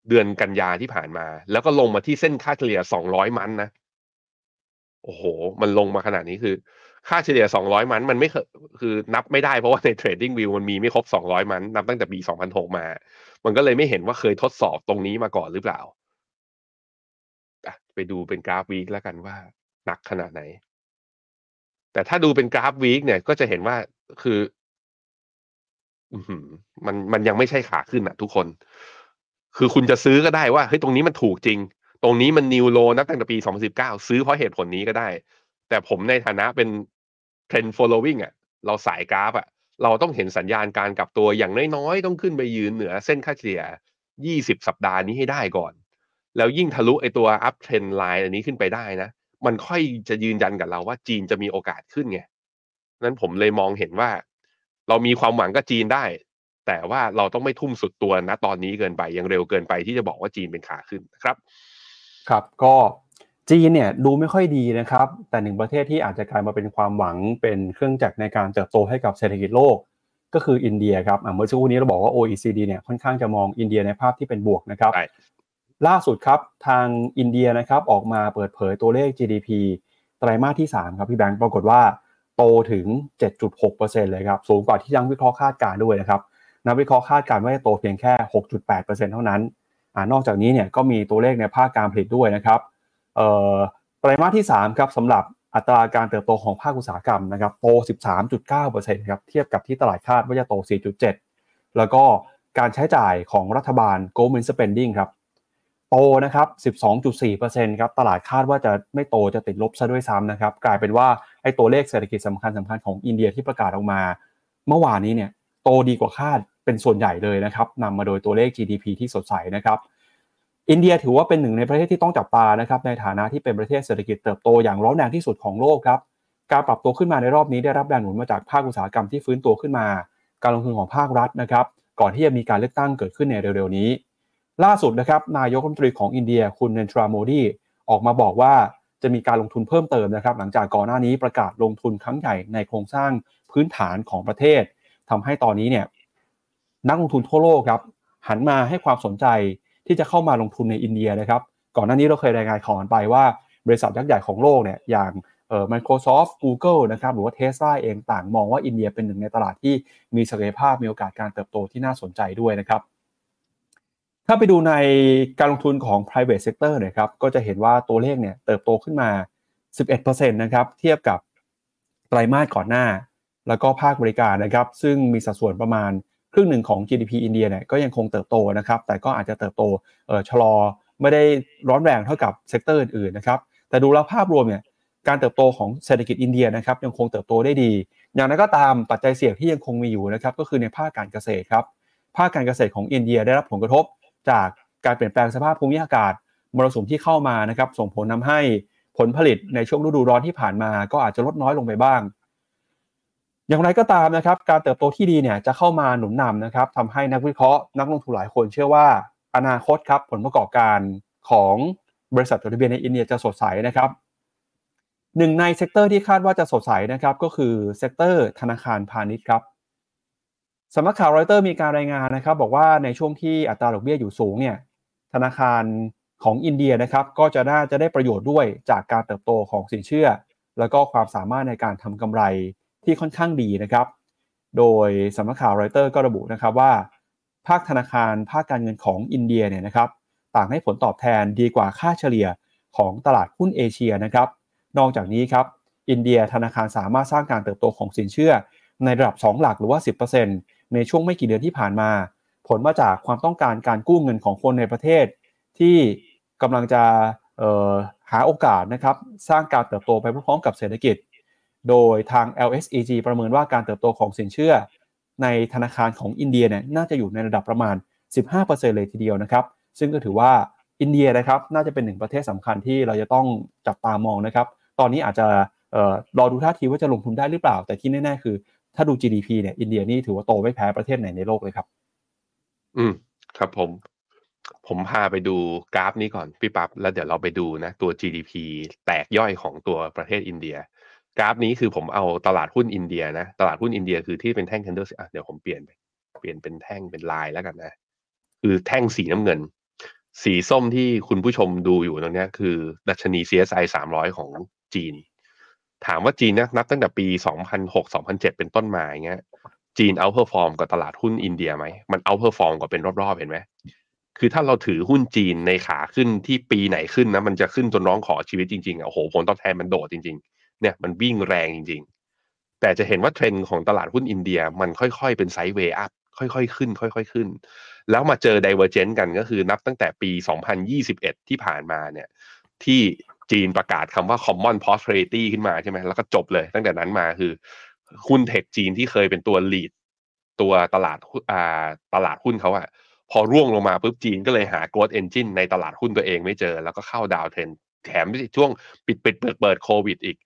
S3: เดือนกันยาที่ผ่านมา แล้วก็ลงมาที่เส้นค่าเฉลี่ย 200 มันนะ โอ้โห มันลงมาขนาดนี้คือ ค่าเฉลี่ย 200 มัน มันไม่คือนับไม่ได้เพราะว่าใน Trading View มันมีไม่ครบ 200 มัน นับตั้งแต่ปี 2006 มา มันก็เลยไม่เห็นว่าเคยทดสอบตรงนี้มาก่อนหรือเปล่า ไปดูเป็นกราฟ week แล้วกันว่าหนักขนาดไหน แต่ถ้าดูเป็นกราฟ week เนี่ย ก็จะเห็นว่าคือมันมันยังไม่ใช่ขาขึ้นอะ ทุกคน คือคุณจะซื้อก็ได้ว่าเฮ้ยตรงนี้มันถูกจริง ตรงนี้มัน new low นับตั้งแต่ปี 2019 ซื้อเพราะเหตุผลนี้ก็ได้แต่ผมในฐานะเป็น trend following อะเราสายกราฟอะเราต้องเห็นสัญญาณการกลับตัวอย่างน้อยๆ ต้องขึ้นไปยืนเหนือเส้นค่าเฉลี่ย 20 สัปดาห์นี้ให้ได้ก่อน แล้วยิ่งทะลุไอตัว up trend line อันนี้ขึ้นไปได้นะ มันค่อยจะยืนยันกับเราว่าจีนจะมีโอกาสขึ้นไงนั้นผมเลยมองเห็นว่า เรามีความหวังกับจีนได้ แต่ว่าเราต้องไม่ทุ่มสุดตัวนะตอนนี้เกินไปยังเร็วเกินไปที่จะบอกว่าจีนเป็นขาขึ้นนะครับ
S2: ครับก็ จีนเนี่ยดูไม่ค่อยดีนะครับ แต่หนึ่งประเทศที่อาจจะกลายมาเป็นความหวังเป็นเครื่องจักรในการเติบโตให้กับเศรษฐกิจโลก ก็คืออินเดียครับเมื่อสักครู่นี้เราบอกว่า OECD เนี่ยค่อนข้างจะมองอินเดียในภาพที่เป็นบวกนะครับ ล่าสุดครับทางอินเดียนะครับออกมาเปิดเผยตัวเลข GDP ไตรมาสที่ 3 ครับพี่แบงค์ปรากฏว่าโตถึง 7.6%เลยครับสูงกว่าที่ยังวิเคราะห์คาดการด้วยนะครับนักวิเคราะห์คาดการว่าจะโตเพียงแค่ 6.8%เท่านั้นอนอกจากนี้เนี่ยก็มีตัวเลขในภาคการผลิตด้วยนะครับ ไตรมาสที่3ครับสำหรับอัตราการเติบโตของภาคอุตสาหกรรมนะครับโต 13.9%ครับเทียบกับที่ตลาดคาดว่าจะโต 4.7 แล้วก็การใช้จ่ายของรัฐบาล government spending ครับโตนะครับ 12.4%ครับตลาดคาดว่าจะไม่โตจะติดลบซะด้วยซ้ำนะครับกลายเป็นว่าไอ้ตัวเลขเศรษฐกิจสำคัญสำคัญของอินเดียที่ประกาศออกมา เมื่อวานนี้เนี่ยโตดีกว่าคาดเป็นส่วนใหญ่เลยนะครับนำมาโดยตัวเลข GDP ที่สดใสนะครับ อินเดียถือว่าเป็นหนึ่งในประเทศที่ต้องจับตานะครับในฐานะที่เป็นประเทศเศรษฐกิจเติบโตอย่างร้อนแรงที่สุดของโลกครับการปรับตัวขึ้นมาในรอบนี้ได้รับแรงหนุนมาจากภาคอุตสาหกรรมที่ฟื้นตัวขึ้นมา การลงทุนของภาครัฐนะครับ ก่อนที่จะมีการเลือกตั้งเกิดขึ้นในเร็วๆนี้ ล่าสุดนะครับนายกรัฐมนตรีของอินเดียคุณเนนทราโมดีออกมาบอกว่าจะมีการลงทุนเพิ่มเติมนะครับ หลังจากก่อนหน้านี้ประกาศลงทุนครั้งใหญ่ในโครงสร้างพื้นฐานของประเทศทำให้ตอนนี้เนี่ยนักลงทุนทั่วโลกครับหันมาให้ความสนใจ ที่จะเข้ามาลงทุนในอินเดียนะครับ ก่อนหน้านี้เราเคยรายงานข่าวไปว่า บริษัทยักษ์ใหญ่ของโลกเนี่ยอย่างเอ่อ Microsoft Google นะครับหรือว่า Tesla เองต่างมองว่าอินเดียเป็นหนึ่งในตลาดที่มีศักยภาพมีโอกาสการเติบโตที่น่าสนใจด้วยนะครับ ถ้าไปดูในการลงทุนของ private sector นะครับก็จะเห็นว่าตัวเลขเนี่ยเติบโตขึ้นมา 11%นะครับเทียบกับไตรมาสก่อนหน้า แล้วก็ภาคบริการนะครับซึ่งมีสัดส่วนประมาณ ครึ่งหนึ่งของ GDP อินเดียเนี่ยก็ยังคงเติบโตนะครับ แต่ก็อาจจะเติบโตเออชะลอไม่ได้ร้อนแรงเท่ากับ sector อื่นๆนะครับแต่ดูแล้วภาพรวมเนี่ยการเติบโตของเศรษฐกิจอินเดียนะครับยังคงเติบโตได้ดี อย่างนั้นก็ตามปัจจัยเสี่ยงที่ยังคงมีอยู่นะครับก็คือในภาคการเกษตรครับภาคการเกษตรของอินเดียได้รับผลกระทบ จากการเปลี่ยนแปลงสภาพภูมิอากาศมรสุมที่เข้ามานะครับส่งผลทำให้ผลผลิตในช่วงฤดูร้อนที่ผ่านมา ก็อาจจะลดน้อยลงไปบ้าง อย่างไรก็ตามนะครับ การเติบโตที่ดีเนี่ยจะเข้ามาหนุนนำนะครับทำให้นักวิเคราะห์นักลงทุนหลายคนเชื่อว่า อนาคตครับผลประกอบการของบริษัทจดทะเบียนในอินเดียจะสดใสนะครับหนึ่งใน sector ที่คาดว่าจะสดใสนะครับก็คือ sector ธนาคารพาณิชย์ครับสำนักข่าวรอยเตอร์มีการรายงานนะครับ บอกว่าในช่วงที่อัตราดอกเบี้ยอยู่สูงเนี่ยธนาคารของอินเดียนะครับก็จะน่าจะได้ประโยชน์ด้วยจากการเติบโตของสินเชื่อ แล้วก็ความสามารถในการทำกำไร ที่ค่อนข้างดีนะครับ โดยสำนักข่าวรอยเตอร์ก็ระบุนะครับว่า ภาคธนาคารภาคการเงินของอินเดียเนี่ยนะครับ ต่างให้ผลตอบแทนดีกว่าค่าเฉลี่ยของตลาดหุ้นเอเชียนะครับ นอกจากนี้ครับอินเดียธนาคารสามารถสร้างการเติบโตของสินเชื่อ ในระดับ 2 หลักหรือว่า 10%ในช่วงไม่กี่เดือนที่ผ่านมา ผลมาจากความต้องการการกู้เงินของคนในประเทศ ที่กำลังจะหาโอกาสนะครับสร้างการเติบโตไปพร้อมกับเศรษฐกิจ โดยทาง LSEG ประเมินว่าการเติบโตของสินเชื่อ ในธนาคารของอินเดียเนี่ยน่าจะอยู่ในระดับประมาณ 15%เลยทีเดียวนะครับ ซึ่งก็ถือว่าอินเดียนะครับน่าจะเป็นหนึ่งประเทศสำคัญที่เราจะต้องจับตามองนะครับ ตอนนี้อาจจะรอดูท่าทีว่าจะลงทุนได้หรือเปล่า แต่ที่แน่ๆคือ ถ้าดู GDP เนี่ยอินเดียนี่ถือว่าโตไม่แพ้ประเทศไหนในโลกเลยครับ
S3: อืมครับผม ผมพาไปดูกราฟนี้ก่อนพี่ปับ๊บแล้วเดี๋ยวเราไปดูนะตัว GDP แตกย่อยของตัวประเทศอินเดีย กราฟนี้คือผมเอาตลาดหุ้นอินเดียนะ ตลาดหุ้นอินเดียคือที่เป็นแท่ง candle อะเดี๋ยวผมเปลี่ยนไปเปลี่ยนเป็นแท่งเป็นลายแล้วกันนะ คือแท่งสีน้ำเงิน สีส้มที่คุณผู้ชมดูอยู่ตรงนี้คือดัชนี CSI 300 ของจีน ถามว่าจีนนะนับตั้งแต่ปี 2006-2007 เป็นต้นมาอย่างเงี้ยจีน outperform กับตลาดหุ้นอินเดียไหม มัน outperform กว่าเป็นรอบๆเห็นไหม คือถ้าเราถือหุ้นจีนในขาขึ้นที่ปีไหนขึ้นนะ มันจะขึ้นจนร้องขอชีวิตจริงๆอะโอ้โหผลตอบแทนมันโดดจริงๆ เนี่ยมันวิ่งแรงจริง ๆ แต่จะเห็นว่าเทรนด์ของตลาดหุ้นอินเดียมันค่อยๆ เป็น sideway up ค่อยๆ ขึ้น ค่อยๆ ขึ้น แล้วมาเจอ Divergence กันก็คือนับตั้งแต่ปี 2021 ที่ผ่านมาเนี่ยที่จีนประกาศคำว่า common prosperity ขึ้นมาใช่ไหมแล้วก็จบเลย ตั้งแต่นั้นมาคือหุ้น tech จีนที่เคยเป็นตัว lead ตัวตลาดอ่าตลาดหุ้นเขาอะพอร่วงลงมาปุ๊บจีนก็เลยหา growth engine ในตลาดหุ้นตัวเองไม่เจอ แล้วก็เข้า downtrend แถมช่วงปิดปิดเปิดเปิดโควิดอีก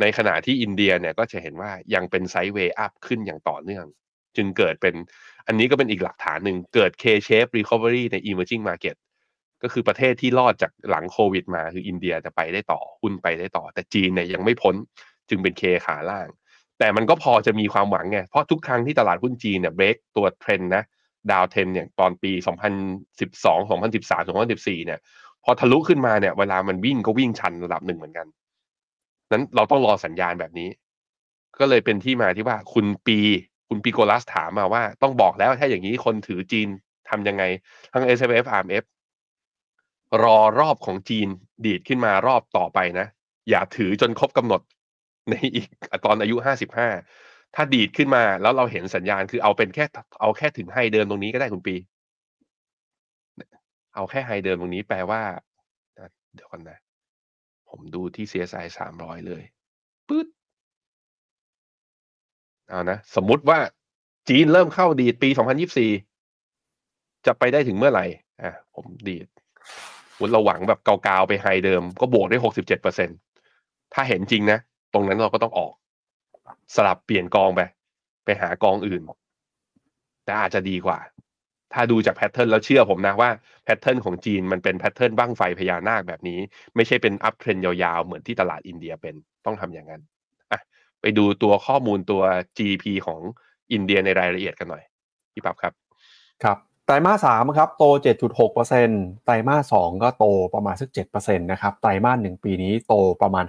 S3: ในขณะที่อินเดียเนี่ยก็จะเห็นว่ายังเป็น sideway up ขึ้นอย่างต่อเนื่อง จึงเกิดเป็นอันนี้ก็เป็นอีกหลักฐานหนึ่งเกิด K-shape recovery ใน emerging market ก็คือประเทศที่รอดจากหลังโควิดมาคืออินเดียจะไปได้ต่อหุ้นไปได้ต่อ แต่จีนเนี่ยยังไม่พ้นจึงเป็น K ขาล่าง แต่มันก็พอจะมีความหวังไง เพราะทุกครั้งที่ตลาดหุ้นจีนเนี่ยเบรกตัวเทรนนะ downtrend เนี่ยตอนปี 2012 2013 2014 เนี่ย พอทะลุขึ้นมาเนี่ยเวลามันวิ่งก็วิ่งชันระดับหนึ่งเหมือนกัน นั้นเราต้องรอสัญญาณแบบนี้ ก็เลยเป็นที่มาที่ว่าคุณปีคุณปีโกลัสถามมาว่าต้องบอกแล้วถ้าอย่างนี้คนถือจีนทำยังไง ทั้ง S F F R M F รอรอบของจีนดีดขึ้นมารอบต่อไปนะ อย่าถือจนครบกำหนดในอีกตอนอายุห้าสิบห้าถ้าดีดขึ้นมาแล้วเราเห็นสัญญาณคือเอาเป็นแค่เอาแค่ถึงไฮเดิมตรงนี้ก็ได้คุณปี เอาแค่ไฮเดิมตรงนี้แปลว่า เดี๋ยวก่อนนะ ผมดูที่ CSI สามร้อยเลยปื๊ดเอานะ สมมุติว่าจีนเริ่มเข้าดีดปีสองพันยิบสี่จะไปได้ถึงเมื่อไหร่ อะ ผมดีดวุเราหวังแบบเกาๆไปไฮเดิม ก็บวกได้หกสิบเจ็ดเปอร์เซ็นถ้าเห็นจริงนะ ตรงนั้นเราก็ต้องออก สลับเปลี่ยนกองไป ไปหากองอื่น แต่อาจจะดีกว่า ถ้าดูจากแพทเทิร์นแล้วเชื่อผมนะว่าpattern ของจีนมันเป็น pattern บั้งไฟพญานาคแบบนี้ ไม่ใช่เป็น uptrend ยาวๆ เหมือนที่ตลาดอินเดียเป็นต้องทำอย่างนั้นอะไปดูตัวข้อมูลตัว GDP ของอินเดียในรายละเอียดกันหน่อยพี่ปั๊บครับ
S2: ครับไตรมาสสามครับโต 7.6%ไตรมาสสองก็โตประมาณสัก7%นะครับไตรมาสหนึ่งปีนี้โตประมาณ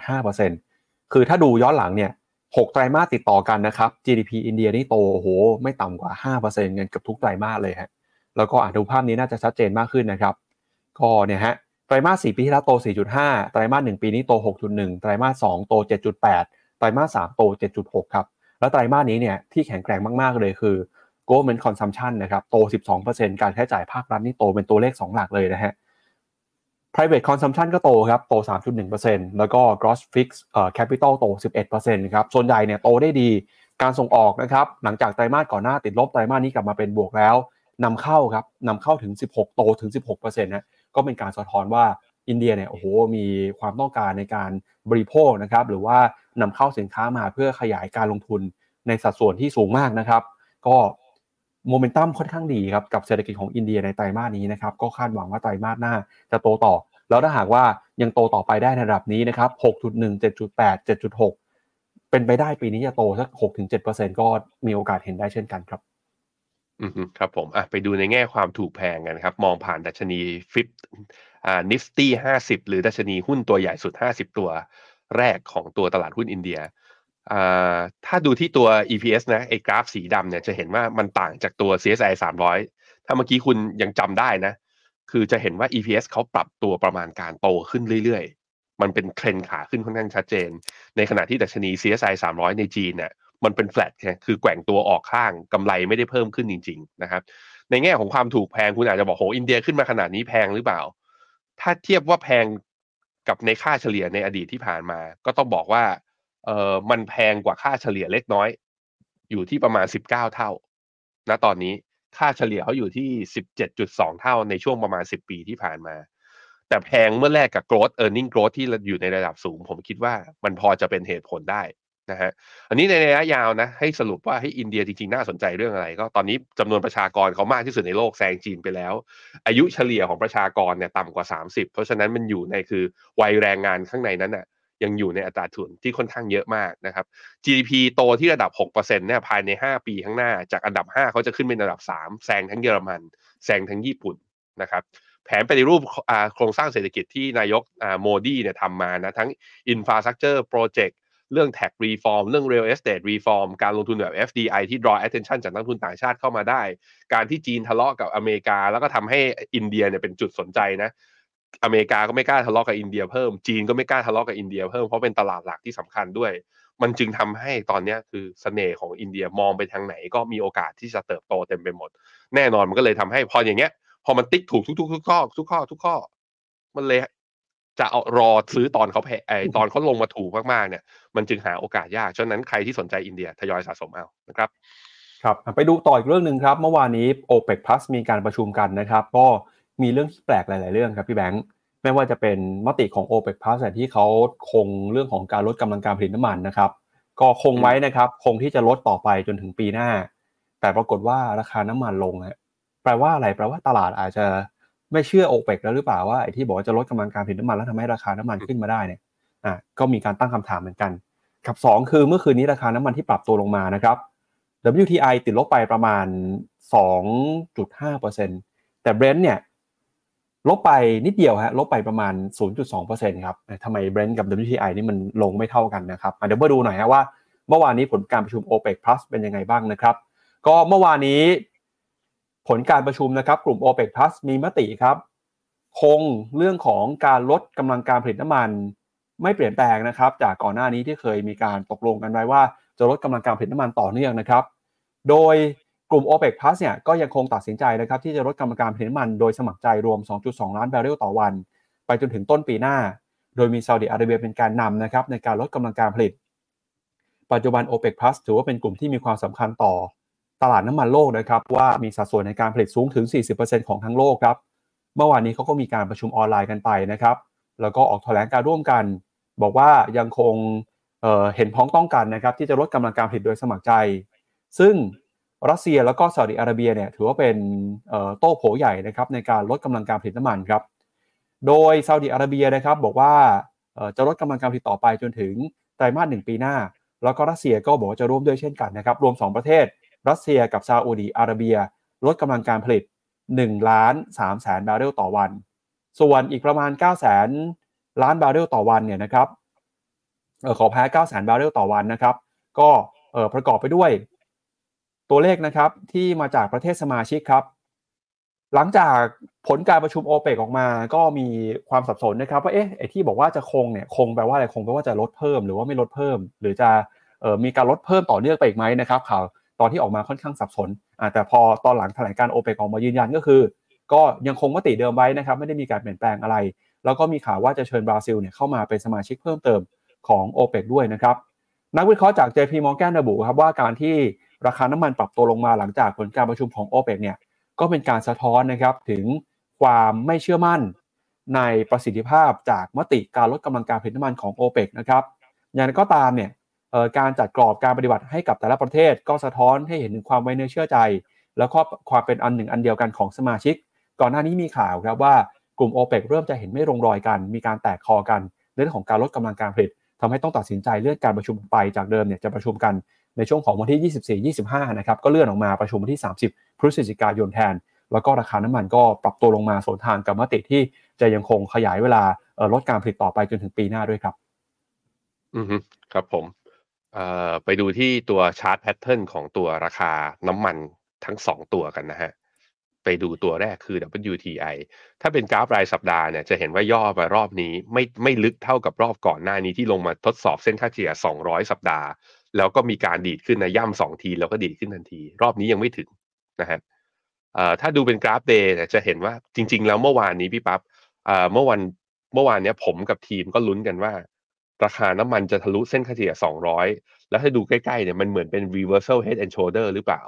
S2: 5%คือถ้าดูย้อนหลังเนี่ย6ไตรมาสติดต่อกันนะครับ GDP อินเดียนี่โตโอ้โหไม่ต่ำกว่า 5%เงินกับทุกไตรมาสเลยฮะ แล้วก็อ่านดูภาพนี้น่าจะชัดเจนมากขึ้นนะครับ ก็เนี่ยฮะไตรมาส4ปีที่แล้วโต 4.5 ไตรมาส1ปีนี้โต 6.1 ไตรมาส2โต 7.8 ไตรมาส3โต 7.6 ครับ แล้วไตรมาสนี้เนี่ยที่แข็งแกร่งมากๆเลยคือ government consumption นะครับโต 12%การใช้จ่ายภาครัฐนี่โตเป็นตัวเลข 2 หลักเลยนะฮะ private consumption ก็โตครับโต 3.1%แล้วก็ gross fixed capital โต 11%ครับส่วนใหญ่เนี่ยโตได้ดีการส่งออกนะครับหลังจากไตรมาสก่อนหน้าติดลบไตรมาสนี้กลับมาเป็นบวกแล้ว นำเข้าครับนำเข้าถึง 16 โตถึง 16%นะก็เป็นการสะท้อนว่าอินเดียเนี่ยโอ้โหมีความต้องการในการบริโภคนะครับหรือว่านำเข้าสินค้ามาเพื่อขยายการลงทุนในสัดส่วนที่สูงมากนะครับ ก็โมเมนตัมค่อนข้างดีครับกับเศรษฐกิจของอินเดียในไตรมาสนี้นะครับก็คาดหวังว่าไตรมาสหน้าจะโตต่อ แล้วถ้าหากว่ายังโตต่อไปได้ในระดับนี้นะครับ 6.1 7.8 7.6 เป็นไปได้ปีนี้จะโตสัก 6-7%ก็มีโอกาสเห็นได้เช่นกันครับ
S3: อืมครับผมอะไปดูในแง่ความถูกแพงกันครับ มองผ่านดัชนีฟิปอ่านิฟตี้ห้าสิบหรือดัชนีหุ้นตัวใหญ่สุดห้าสิบตัวแรกของตัวตลาดหุ้นอินเดียอ่าถ้าดูที่ตัว EPS นะไอ้กราฟสีดำเนี่ยจะเห็นว่ามันต่างจากตัว CSI 300 ถ้าเมื่อกี้คุณยังจำได้นะ คือจะเห็นว่า EPS เขาปรับตัวประมาณการโตขึ้นเรื่อยๆ มันเป็นเทรนขาขึ้นค่อนข้างชัดเจน ในขณะที่ดัชนี CSI 300 ในจีนเนี่ย มันเป็นแฟลตคือแกว่งตัวออกข้างกำไรไม่ได้เพิ่มขึ้นจริง ๆ นะครับ ในแง่ของความถูกแพงคุณอาจจะบอกโหอินเดียขึ้นมาขนาดนี้แพงหรือเปล่า ถ้าเทียบว่าแพงกับในค่าเฉลี่ยในอดีตที่ผ่านมา ก็ต้องบอกว่าเออมันแพงกว่าค่าเฉลี่ยเล็กน้อย อยู่ที่ประมาณ 19 เท่าณตอนนี้ค่าเฉลี่ยเขาอยู่ที่ 17.2 เท่าในช่วงประมาณ 10 ปีที่ผ่านมา แต่แพงเมื่อแรกกับ growth earning growth ที่อยู่ในระดับสูง ผมคิดว่ามันพอจะเป็นเหตุผลได้ นะฮะอันนี้ในระยะยาวนะ ให้สรุปว่าให้อินเดียจริงๆ น่าสนใจเรื่องอะไร ก็ตอนนี้จำนวนประชากรเขามากที่สุดในโลกแซงจีนไปแล้ว อายุเฉลี่ยของประชากรเนี่ยต่ำกว่า 30 เพราะฉะนั้นมันอยู่ในคือวัยแรงงานข้างในนั้นน่ะยังอยู่ในอัตราทุนที่ค่อนข้างเยอะมากนะครับ GDP โตที่ระดับ 6%เนี่ยภายใน 5 ปีข้างหน้า จากอันดับ 5 เขาจะขึ้นเป็นอันดับ 3 แซงทั้งเยอรมัน แซงทั้งญี่ปุ่นนะครับแผนปฏิรูปโครงสร้างเศรษฐกิจที่นายกโมดีเนี่ยทำมานะทั้ง infrastructure project เรื่ เรื่อง tax reform เรื่อง real estate reform การลงทุนแบบ FDI ที่ draw attention จากนักทุนต่างชาติเข้ามาได้ การที่จีนทะเลาะกับอเมริกา แล้วก็ทำให้อินเดียเนี่ยเป็นจุดสนใจนะอเมริกาก็ไม่กล้าทะเลาะกับอินเดียเพิ่ม จีนก็ไม่กล้าทะเลาะกับอินเดียเพิ่ม เพราะเป็นตลาดหลักที่สำคัญด้วย มันจึงทำให้ตอนนี้คือเสน่ห์ของอินเดียมองไปทางไหนก็มีโอกาสที่จะเติบโตเต็มไปหมด แน่นอนมันก็เลยทำให้พออย่างเงี้ย พอมันติ๊กถูกทุกๆทุกข้อทุกข้อทุกข้อ มันเลย จะเอารอซื้อตอนเขาแพไอตอนเขาลงมาถูกมากๆเนี่ยมันจึงหาโอกาสยากฉะนั้นใครที่สนใจอินเดียทยอยสะสมเอานะครับ
S2: ครับไปดูต่ออีกเรื่องหนึ่งครับ เมื่อวานนี้ OPEC Plus มีการประชุมกันนะครับ ก็มีเรื่องที่แปลกหลาย ๆ เรื่องครับพี่แบงค์ไม่ว่าจะเป็นมติของ OPEC Plus ที่เขาคงเรื่องของการลดกำลังการผลิตน้ำมันนะครับ ก็คงไว้นะครับ คงที่จะลดต่อไปจนถึงปีหน้า แต่ปรากฏว่าราคาน้ำมันลงฮะแปลว่าอะไรแปลว่าตลาดอาจจะ ไม่เชื่อโอเปกแล้วหรือเปล่าว่าไอ้ที่บอกว่าจะลดกำลังการผลิตน้ำมันแล้วทำให้ราคาน้ำมันขึ้นมาได้เนี่ยอะก็มีการตั้งคำถามเหมือนกันกับ 2 คือเมื่อคืนนี้ราคาน้ำมันที่ปรับตัวลงมานะครับ WTI ติดลบไปประมาณ 2.5%แต่ Brent เนี่ยลบไปนิดเดียวฮะลบไปประมาณ 0.2%ครับทำไม Brent กับ WTI นี่มันลงไม่เท่ากันนะครับเดี๋ยวมาดูหน่อยฮะว่าเมื่อวานนี้ผลการประชุม OPEC Plus เป็นยังไงบ้างนะครับ ก็เมื่อวานนี้ ผลการประชุมนะครับกลุ่ม OPEC Plus มีมติครับ คงเรื่องของการลดกำลังการผลิตน้ำมัน ไม่เปลี่ยนแปลงนะครับ จากก่อนหน้านี้ที่เคยมีการตกลงกันไว้ว่า จะลดกำลังการผลิตน้ำมันต่อเนื่องนะครับ โดยกลุ่ม OPEC Plus เนี่ยก็ยังคงตัดสินใจนะครับที่จะลดกำลังการผลิตน้ำมันโดยสมัครใจรวม 2.2 ล้านบาร์เรลต่อวัน ไปจนถึงต้นปีหน้า โดยมีซาอุดิอาระเบียเป็นการนำนะครับในการลดกำลังการผลิต ปัจจุบัน OPEC Plus ถือว่าเป็นกลุ่มที่มีความสำคัญต่อ ตลาดน้ำมันโลกนะครับว่ามีสัดส่วนในการผลิตสูงถึง 40%ของทั้งโลกครับ เมื่อวานนี้เขาก็มีการประชุมออนไลน์กันไปนะครับ แล้วก็ออกแถลงการร่วมกัน บอกว่ายังคงเเห็นพ้องต้องกันนะครับที่จะลดกำลังการผลิตโดยสมัครใจ ซึ่งรัสเซียแล้วก็ซาอุดิอาระเบียเนี่ยถือว่าเป็นโต้โผใหญ่นะครับในการลดกำลังการผลิตน้ำมันครับ โดยซาอุดิอาระเบียนะครับบอกว่าจะลดกำลังการผลิตต่อไปจนถึงไตรมาสหนึ่งปีหน้า แล้วก็รัสเซียก็บอกว่าจะร่วมด้วยเช่นกันนะครับรวม 2 ประเทศ รัสเซียกับซาอุดีอาระเบีย ลดกำลังการผลิต1ล้าน3แสนบาร์เรลต่อวัน ส่วนอีกประมาณ9แสนล้านบาร์เรลต่อวันเนี่ยนะครับออขอแก้9แสนบาร์เรลต่อวันนะครับ ก็เออประกอบไปด้วย ตัวเลขนะครับที่มาจากประเทศสมาชิกครับ หลังจากผลการประชุมโอเปกออกมา ก็มีความสับสนนะครับว่าเอ๊ะไอที่บอกว่าจะคงเนี่ยคงแปลว่าอะไรคงแปลว่าจะลดเพิ่ม หรือว่าไม่ลดเพิ่ม หรือจะออมีการลดเพิ่มต่อเนื่องไปอีกไหมนะครับข่าว ตอนที่ออกมาค่อนข้างสับสนแต่พอตอนหลังแถลงการโอเปกออกมายืนยันก็คือ ก็ยังคงมติเดิมไว้นะครับไม่ได้มีการเปลี่ยนแปลงอะไร แล้วก็มีข่าวว่าจะเชิญบราซิลเนี่ยเข้ามาเป็นสมาชิกเพิ่มเติมของโอเปกด้วยนะครับนักวิเคราะห์จาก JP Morgan ระบุครับว่าการที่ราคาน้ำมันปรับตัวลงมาหลังจากผลการประชุมของโอเปกเนี่ยก็เป็นการสะท้อนนะครับถึงความไม่เชื่อมั่นในประสิทธิภาพจากมติการลดกำลังการผลิตน้ำมันของโอเปกนะครับอย่างไรก็ตามเนี่ย การจัดกรอบการปฏิบัติให้กับแต่ละประเทศ ก็สะท้อนให้เห็นถึงความไว้เนื้อเชื่อใจ แล้วก็ความเป็นอันหนึ่งอันเดียวกันของสมาชิก ก่อนหน้านี้มีข่าวครับว่ากลุ่มโอเปกเริ่มจะเห็นไม่ลงรอยกัน มีการแตกคอกันเรื่องของการลดกำลังการผลิตทำให้ต้องตัดสินใจเลื่อนการประชุมไปจากเดิมเนี่ยจะประชุมกันในช่วงของวันที่ 24-25 นะครับก็เลื่อนออกมาประชุมวันที่ 30 พฤศจิกายนแทน แล้วก็ราคาน้ำมันก็ปรับตัวลงมาสวนทางกับมติที่จะยังคงขยายเวลาลดการผลิตต่อไปจนถึงปีหน้าด้วยครับ
S3: อือครับผม ไปดูที่ตัวชาร์ตแพทเทิร์นของตัวราคาน้ำมันทั้งสองตัวกันนะฮะ ไปดูตัวแรกคือ WTI ถ้าเป็นกราฟรายสัปดาห์เนี่ยจะเห็นว่าย่อมารอบนี้ไม่ไม่ลึกเท่ากับรอบก่อนหน้านี้ที่ลงมาทดสอบเส้นค่าเฉลี่ย 200 สัปดาห์ แล้วก็มีการดีดขึ้นนะย่ำสองทีแล้วก็ดีดขึ้นทันที รอบนี้ยังไม่ถึงนะฮะถ้าดูเป็นกราฟเดย์เนี่ยจะเห็นว่าจริง ๆ แล้วเมื่อวานนี้พี่ปับ๊บเมื่อวันเมื่อวานเนี้ยผมกับทีมก็ลุ้นกันว่า ราคาน้ำมันจะทะลุเส้นค่าเฉลี่ย 200 แล้วถ้าดูใกล้ๆเนี่ยมันเหมือนเป็น reversal head and shoulder หรือเปล่า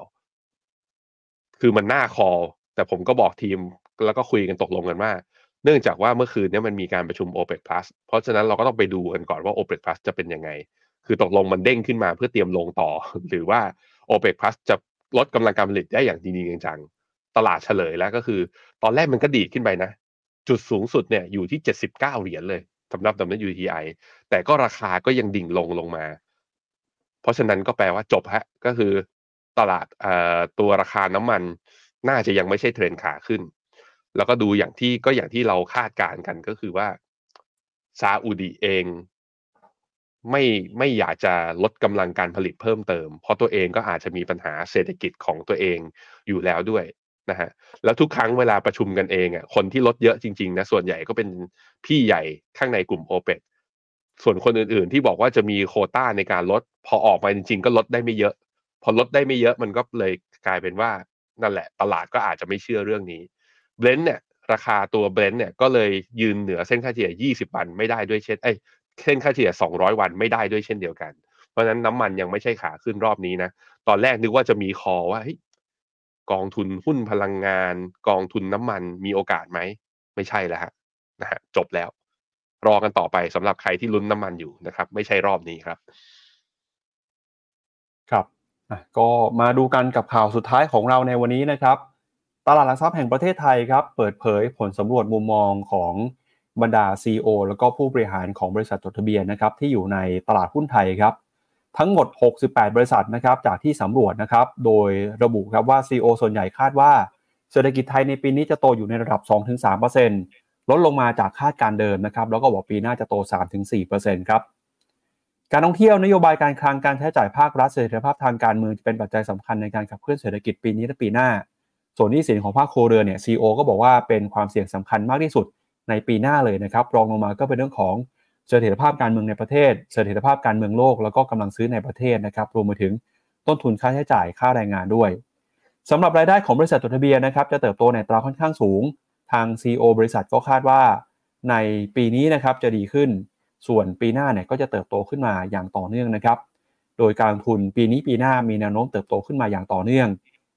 S3: คือมันหน้าคอ แต่ผมก็บอกทีมแล้วก็คุยกันตกลงกันว่า เนื่องจากว่าเมื่อคืนนี้มันมีการประชุม OPEC Plus เพราะฉะนั้นเราก็ต้องไปดูกันก่อนว่า OPEC Plus จะเป็นยังไง คือตกลงมันเด้งขึ้นมาเพื่อเตรียมลงต่อ หรือว่า OPEC Plus จะลดกำลังการผลิตได้อย่างจริงจังตลาดเฉลยแล้วก็คือ ตอนแรกมันก็ดีขึ้นไปนะ จุดสูงสุดเนี่ยอยู่ที่ 79 เหรียญเลย สำหรับ WTI แต่ก็ราคาก็ยังดิ่งลงลงมา เพราะฉะนั้นก็แปลว่าจบฮะก็คือตลาดตัวราคาน้ำมันน่าจะยังไม่ใช่เทรนขาขึ้น แล้วก็ดูอย่างที่ก็อย่างที่เราคาดการกันก็คือว่าซาอุดีเองไม่ไม่อยากจะลดกำลังการผลิตเพิ่มเติม เพราะตัวเองก็อาจจะมีปัญหาเศรษฐกิจของตัวเองอยู่แล้วด้วย นะฮะแล้วทุกครั้งเวลาประชุมกันเองอะคนที่ลดเยอะจริงๆนะส่วนใหญ่ก็เป็นพี่ใหญ่ข้างในกลุ่มโอเปกส่วนคนอื่นๆที่บอกว่าจะมีโคต้าในการลด พอออกมาจริง ๆ ก็ลดได้ไม่เยอะ พอลดได้ไม่เยอะมันก็เลยกลายเป็นว่านั่นแหละ ตลาดก็อาจจะไม่เชื่อเรื่องนี้เบรนท์เนี่ยราคาตัวเบรนท์เนี่ยก็เลยยืนเหนือเส้นค่าเฉลี่ย 20 วันไม่ได้ด้วยเช่นเอ้เส้นค่าเฉลี่ย 200 วันไม่ได้ด้วยเช่นเดียวกัน เพราะฉะนั้นน้ำมันยังไม่ใช่ขาขึ้นรอบนี้นะ ตอนแรกนึกว่าจะมีคอว่า กองทุนหุ้นพลังงาน กองทุนน้ำมันมีโอกาสไหม ไม่ใช่แล้วฮะนะฮะจบแล้ว รอกันต่อไปสำหรับใครที่ลุ้นน้ำมันอยู่นะครับ ไม่ใช่รอบนี้ครับ
S2: ครับก็มาดูกันกับข่าวสุดท้ายของเราในวันนี้นะครับ ตลาดหลักทรัพย์แห่งประเทศไทยครับ เปิดเผยผลสำรวจมุมมองของบรรดา CEO แล้วก็ผู้บริหารของบริษัทจดทะเบียนนะครับ ที่อยู่ในตลาดหุ้นไทยครับ ทั้งหมด 68 บริษัทนะครับจากที่สำรวจนะครับโดยระบุครับว่า CEO ส่วนใหญ่คาดว่า เศรษฐกิจไทยในปีนี้จะโตอยู่ในระดับ 2-3%ลดลงมาจากคาดการเดิมนะครับแล้วก็บอกปีหน้าจะโต 3-4%ครับการท่องเที่ยวนโยบายการคลังการใช้จ่ายภาครัฐเสถียรภาพทางการเมืองจะเป็นปัจจัยสำคัญในการขับเคลื่อนเศรษฐกิจปีนี้และปีหน้า ส่วนนี้สินของภาคโครเรือนเนี่ยซีอก็บอกว่าเป็นความเสี่ยงสำคัญมากที่สุดในปีหน้าเลยนะครับรองลงมาก็เป็นเรื่องของ เสถียรภาพการเมืองในประเทศ เสถียรภาพการเมืองโลก แล้วก็กำลังซื้อในประเทศนะครับ รวมไปถึงต้นทุนค่าใช้จ่ายค่าแรงงานด้วยสำหรับรายได้ของบริษัทจดทะเบียนนะครับ จะเติบโตในตราค่อนข้างสูง ทาง CEO บริษัทก็คาดว่า ในปีนี้นะครับจะดีขึ้น ส่วนปีหน้าเนี่ยก็จะเติบโตขึ้นมาอย่างต่อเนื่องนะครับ โดยการทุนปีนี้ปีหน้ามีแนวโน้มเติบโตขึ้นมาอย่างต่อเนื่อง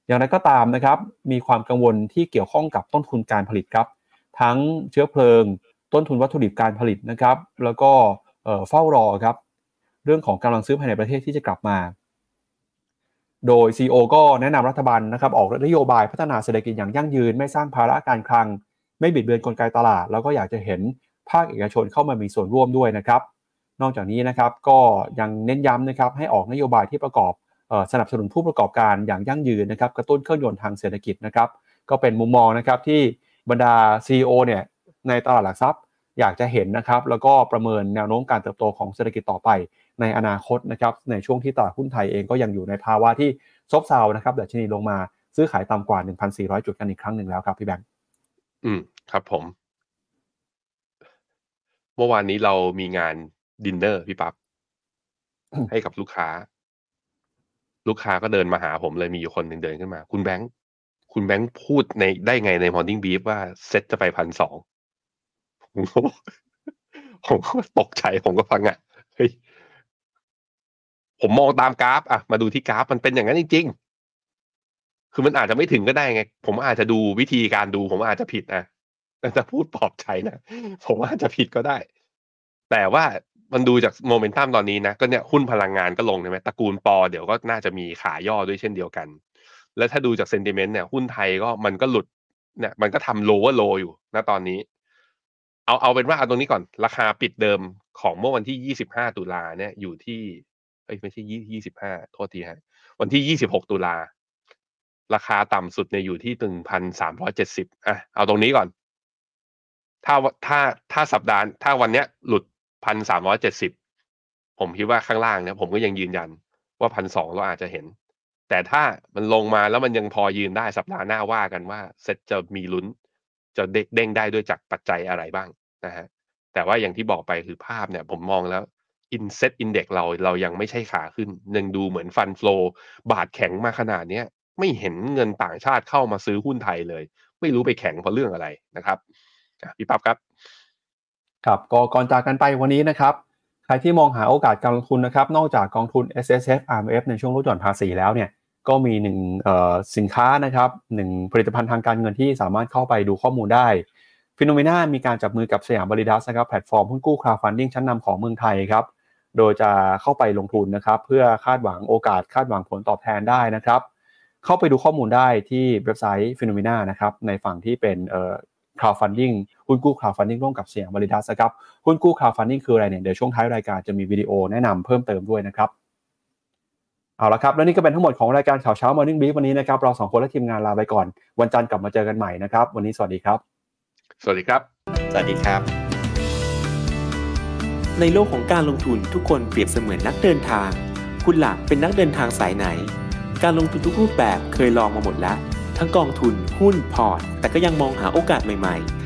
S2: อย่างไรก็ตามนะครับ มีความกังวลที่เกี่ยวข้องกับต้นทุนการผลิตครับ ทั้งเชื้อเพลิง ต้นทุนวัตถุดิบการผลิตนะครับ แล้วก็เฝ้ารอครับเรื่องของกำลังซื้อภายในประเทศที่จะกลับมา โดย CEO ก็แนะนำรัฐบาลนะครับออกนโยบายพัฒนาเศรษฐกิจอย่างยั่งยืน ไม่สร้างภาระการคลัง ไม่บิดเบือนกลไกตลาด แล้วก็อยากจะเห็นภาคเอกชนเข้ามามีส่วนร่วมด้วยนะครับ นอกจากนี้นะครับก็ยังเน้นย้ำนะครับให้ออกนโยบายที่ประกอบสนับสนุนผู้ประกอบการอย่างยั่งยืนนะครับกระตุ้นเครื่องยนต์ทางเศรษฐกิจนะครับ ก็เป็นมุมมองนะครับที่บรรดา CEO เนี่ยในตลาดหลักทรัพย์ อยากจะเห็นนะครับ แล้วก็ประเมินแนวโน้มการเติบโตของเศรษฐกิจต่อไปในอนาคตนะครับ ในช่วงที่ตลาดหุ้นไทยเองก็ยังอยู่ในภาวะที่ซบเซานะครับดัชนีลงมาซื้อขายต่ำกว่า 1,400 จุดกันอีกครั้งหนึ่งแล้วครับพี่แบงค์
S3: อืมครับผม เมื่อวานนี้เรามีงานดินเนอร์พี่ปั๊บให้กับลูกค้า ลูกค้าก็เดินมาหาผมเลยมีอยู่คนหนึ่งเดินขึ้นมา คุณแบงค์คุณแบงค์พูดในได้ไงใน Morning Brief ว่าเซ็ตจะไปพันสอง ผมก็ผมก็ตกใจผมก็ฟังอะเฮ้ยผมมองตามกราฟ อะ มาดูที่กราฟมันเป็นอย่างนั้นจริงๆ คือมันอาจจะไม่ถึงก็ได้ไง ผมอาจจะดูวิธีการดู ผมอาจจะผิดนะแต่จะพูดปลอบใจนะผมอาจจะผิดก็ได้ แต่ว่ามันดูจากโมเมนตัมตอนนี้นะ ก็เนี่ยหุ้นพลังงานก็ลงใช่ไหมตระกูลปอเดี๋ยวก็น่าจะมีขาย่อด้วยเช่นเดียวกัน แล้วถ้าดูจากเซนติเมนต์เนี่ย หุ้นไทยก็มันก็หลุดเนี่ย มันก็ทำโลว่าโลอยู่ณตอนนี้ เอาเอาเป็นว่าเอาตรงนี้ก่อน ราคาปิดเดิมของเมื่อวันที่ยี่สิบห้าตุลาเนี่ยอยู่ที่เอ้ยไม่ใช่ยี่ยี่สิบห้าโทษทีฮะ วันที่ยี่สิบหกตุลา ราคาต่ำสุดเนี่ยอยู่ที่หนึ่งพันสามร้อยเจ็ดสิบอะเอาตรงนี้ก่อน ถ้าถ้าถ้าสัปดาห์ถ้าวันเนี้ยหลุดพันสามร้อยเจ็ดสิบผมคิดว่าข้างล่างเนี่ยผมก็ยังยืนยันว่าพันสองเราอาจจะเห็น แต่ถ้ามันลงมาแล้วมันยังพอยืนได้สัปดาห์หน้าว่ากันว่าเซ็ตจะมีลุ้น จะเด้งได้ด้วยจากปัจจัยอะไรบ้างนะฮะแต่ว่าอย่างที่บอกไปคือภาพเนี่ยผมมองแล้วใน SET Index เราเรายังไม่ใช่ขาขึ้นยังดูเหมือน fund flow บาทแข็งมาขนาดเนี้ยไม่เห็นเงินต่างชาติเข้ามาซื้อหุ้นไทยเลย ไม่รู้ไปแข็งเพราะเรื่องอะไรนะครับพี่ปั๊บครับ
S2: ครับก็ก่อนจากกันไปวันนี้นะครับ ใครที่มองหาโอกาสการลงทุนนะครับ นอกจากกองทุน S S F R M F ในช่วงลดหย่อนภาษีแล้วเนี่ย ก็มีหนึ่งสินค้านะครับหนึ่งผลิตภัณฑ์ทางการเงินที่สามารถเข้าไปดูข้อมูลได้Finnomena มีการจับมือกับ Siam Validus นะครับแพลตฟอร์มหุ้นกู้ crowdfunding ชั้นนำของเมืองไทยครับโดยจะเข้าไปลงทุนนะครับเพื่อคาดหวังโอกาสคาดหวังผลตอบแทนได้นะครับ เข้าไปดูข้อมูลได้ที่เว็บไซต์ Finnomena นะครับในฝั่งที่เป็นเอ่อ crowdfunding หุ้นกู้ crowdfunding ร่วมกับ Siam Validus ครับหุ้นกู้ crowdfunding คืออะไรเนี่ยเดี๋ยวช่วงท้ายรายการจะมีวิดีโอแนะนำเพิ่มเติมด้วยนะครับ เอาละครับ และนี่ก็เป็นทั้งหมดของรายการข่าวเช้า Morning Brief วันนี้นะครับ เราสองคนและทีมงานลาไปก่อน วันจันทร์กลับมาเจอกันใหม่นะครับ วันนี้สวัสดีครับ
S3: สวัสดีครับ
S4: สวัสดีครับ
S5: ในโลกของการลงทุนทุกคนเปรียบเสมือนนักเดินทาง คุณล่ะเป็นนักเดินทางสายไหน การลงทุนทุกรูปแบบเคยลองมาหมดแล้ว ทั้งกองทุนหุ้นพอร์ต แต่ก็ยังมองหาโอกาสใหม่ ๆ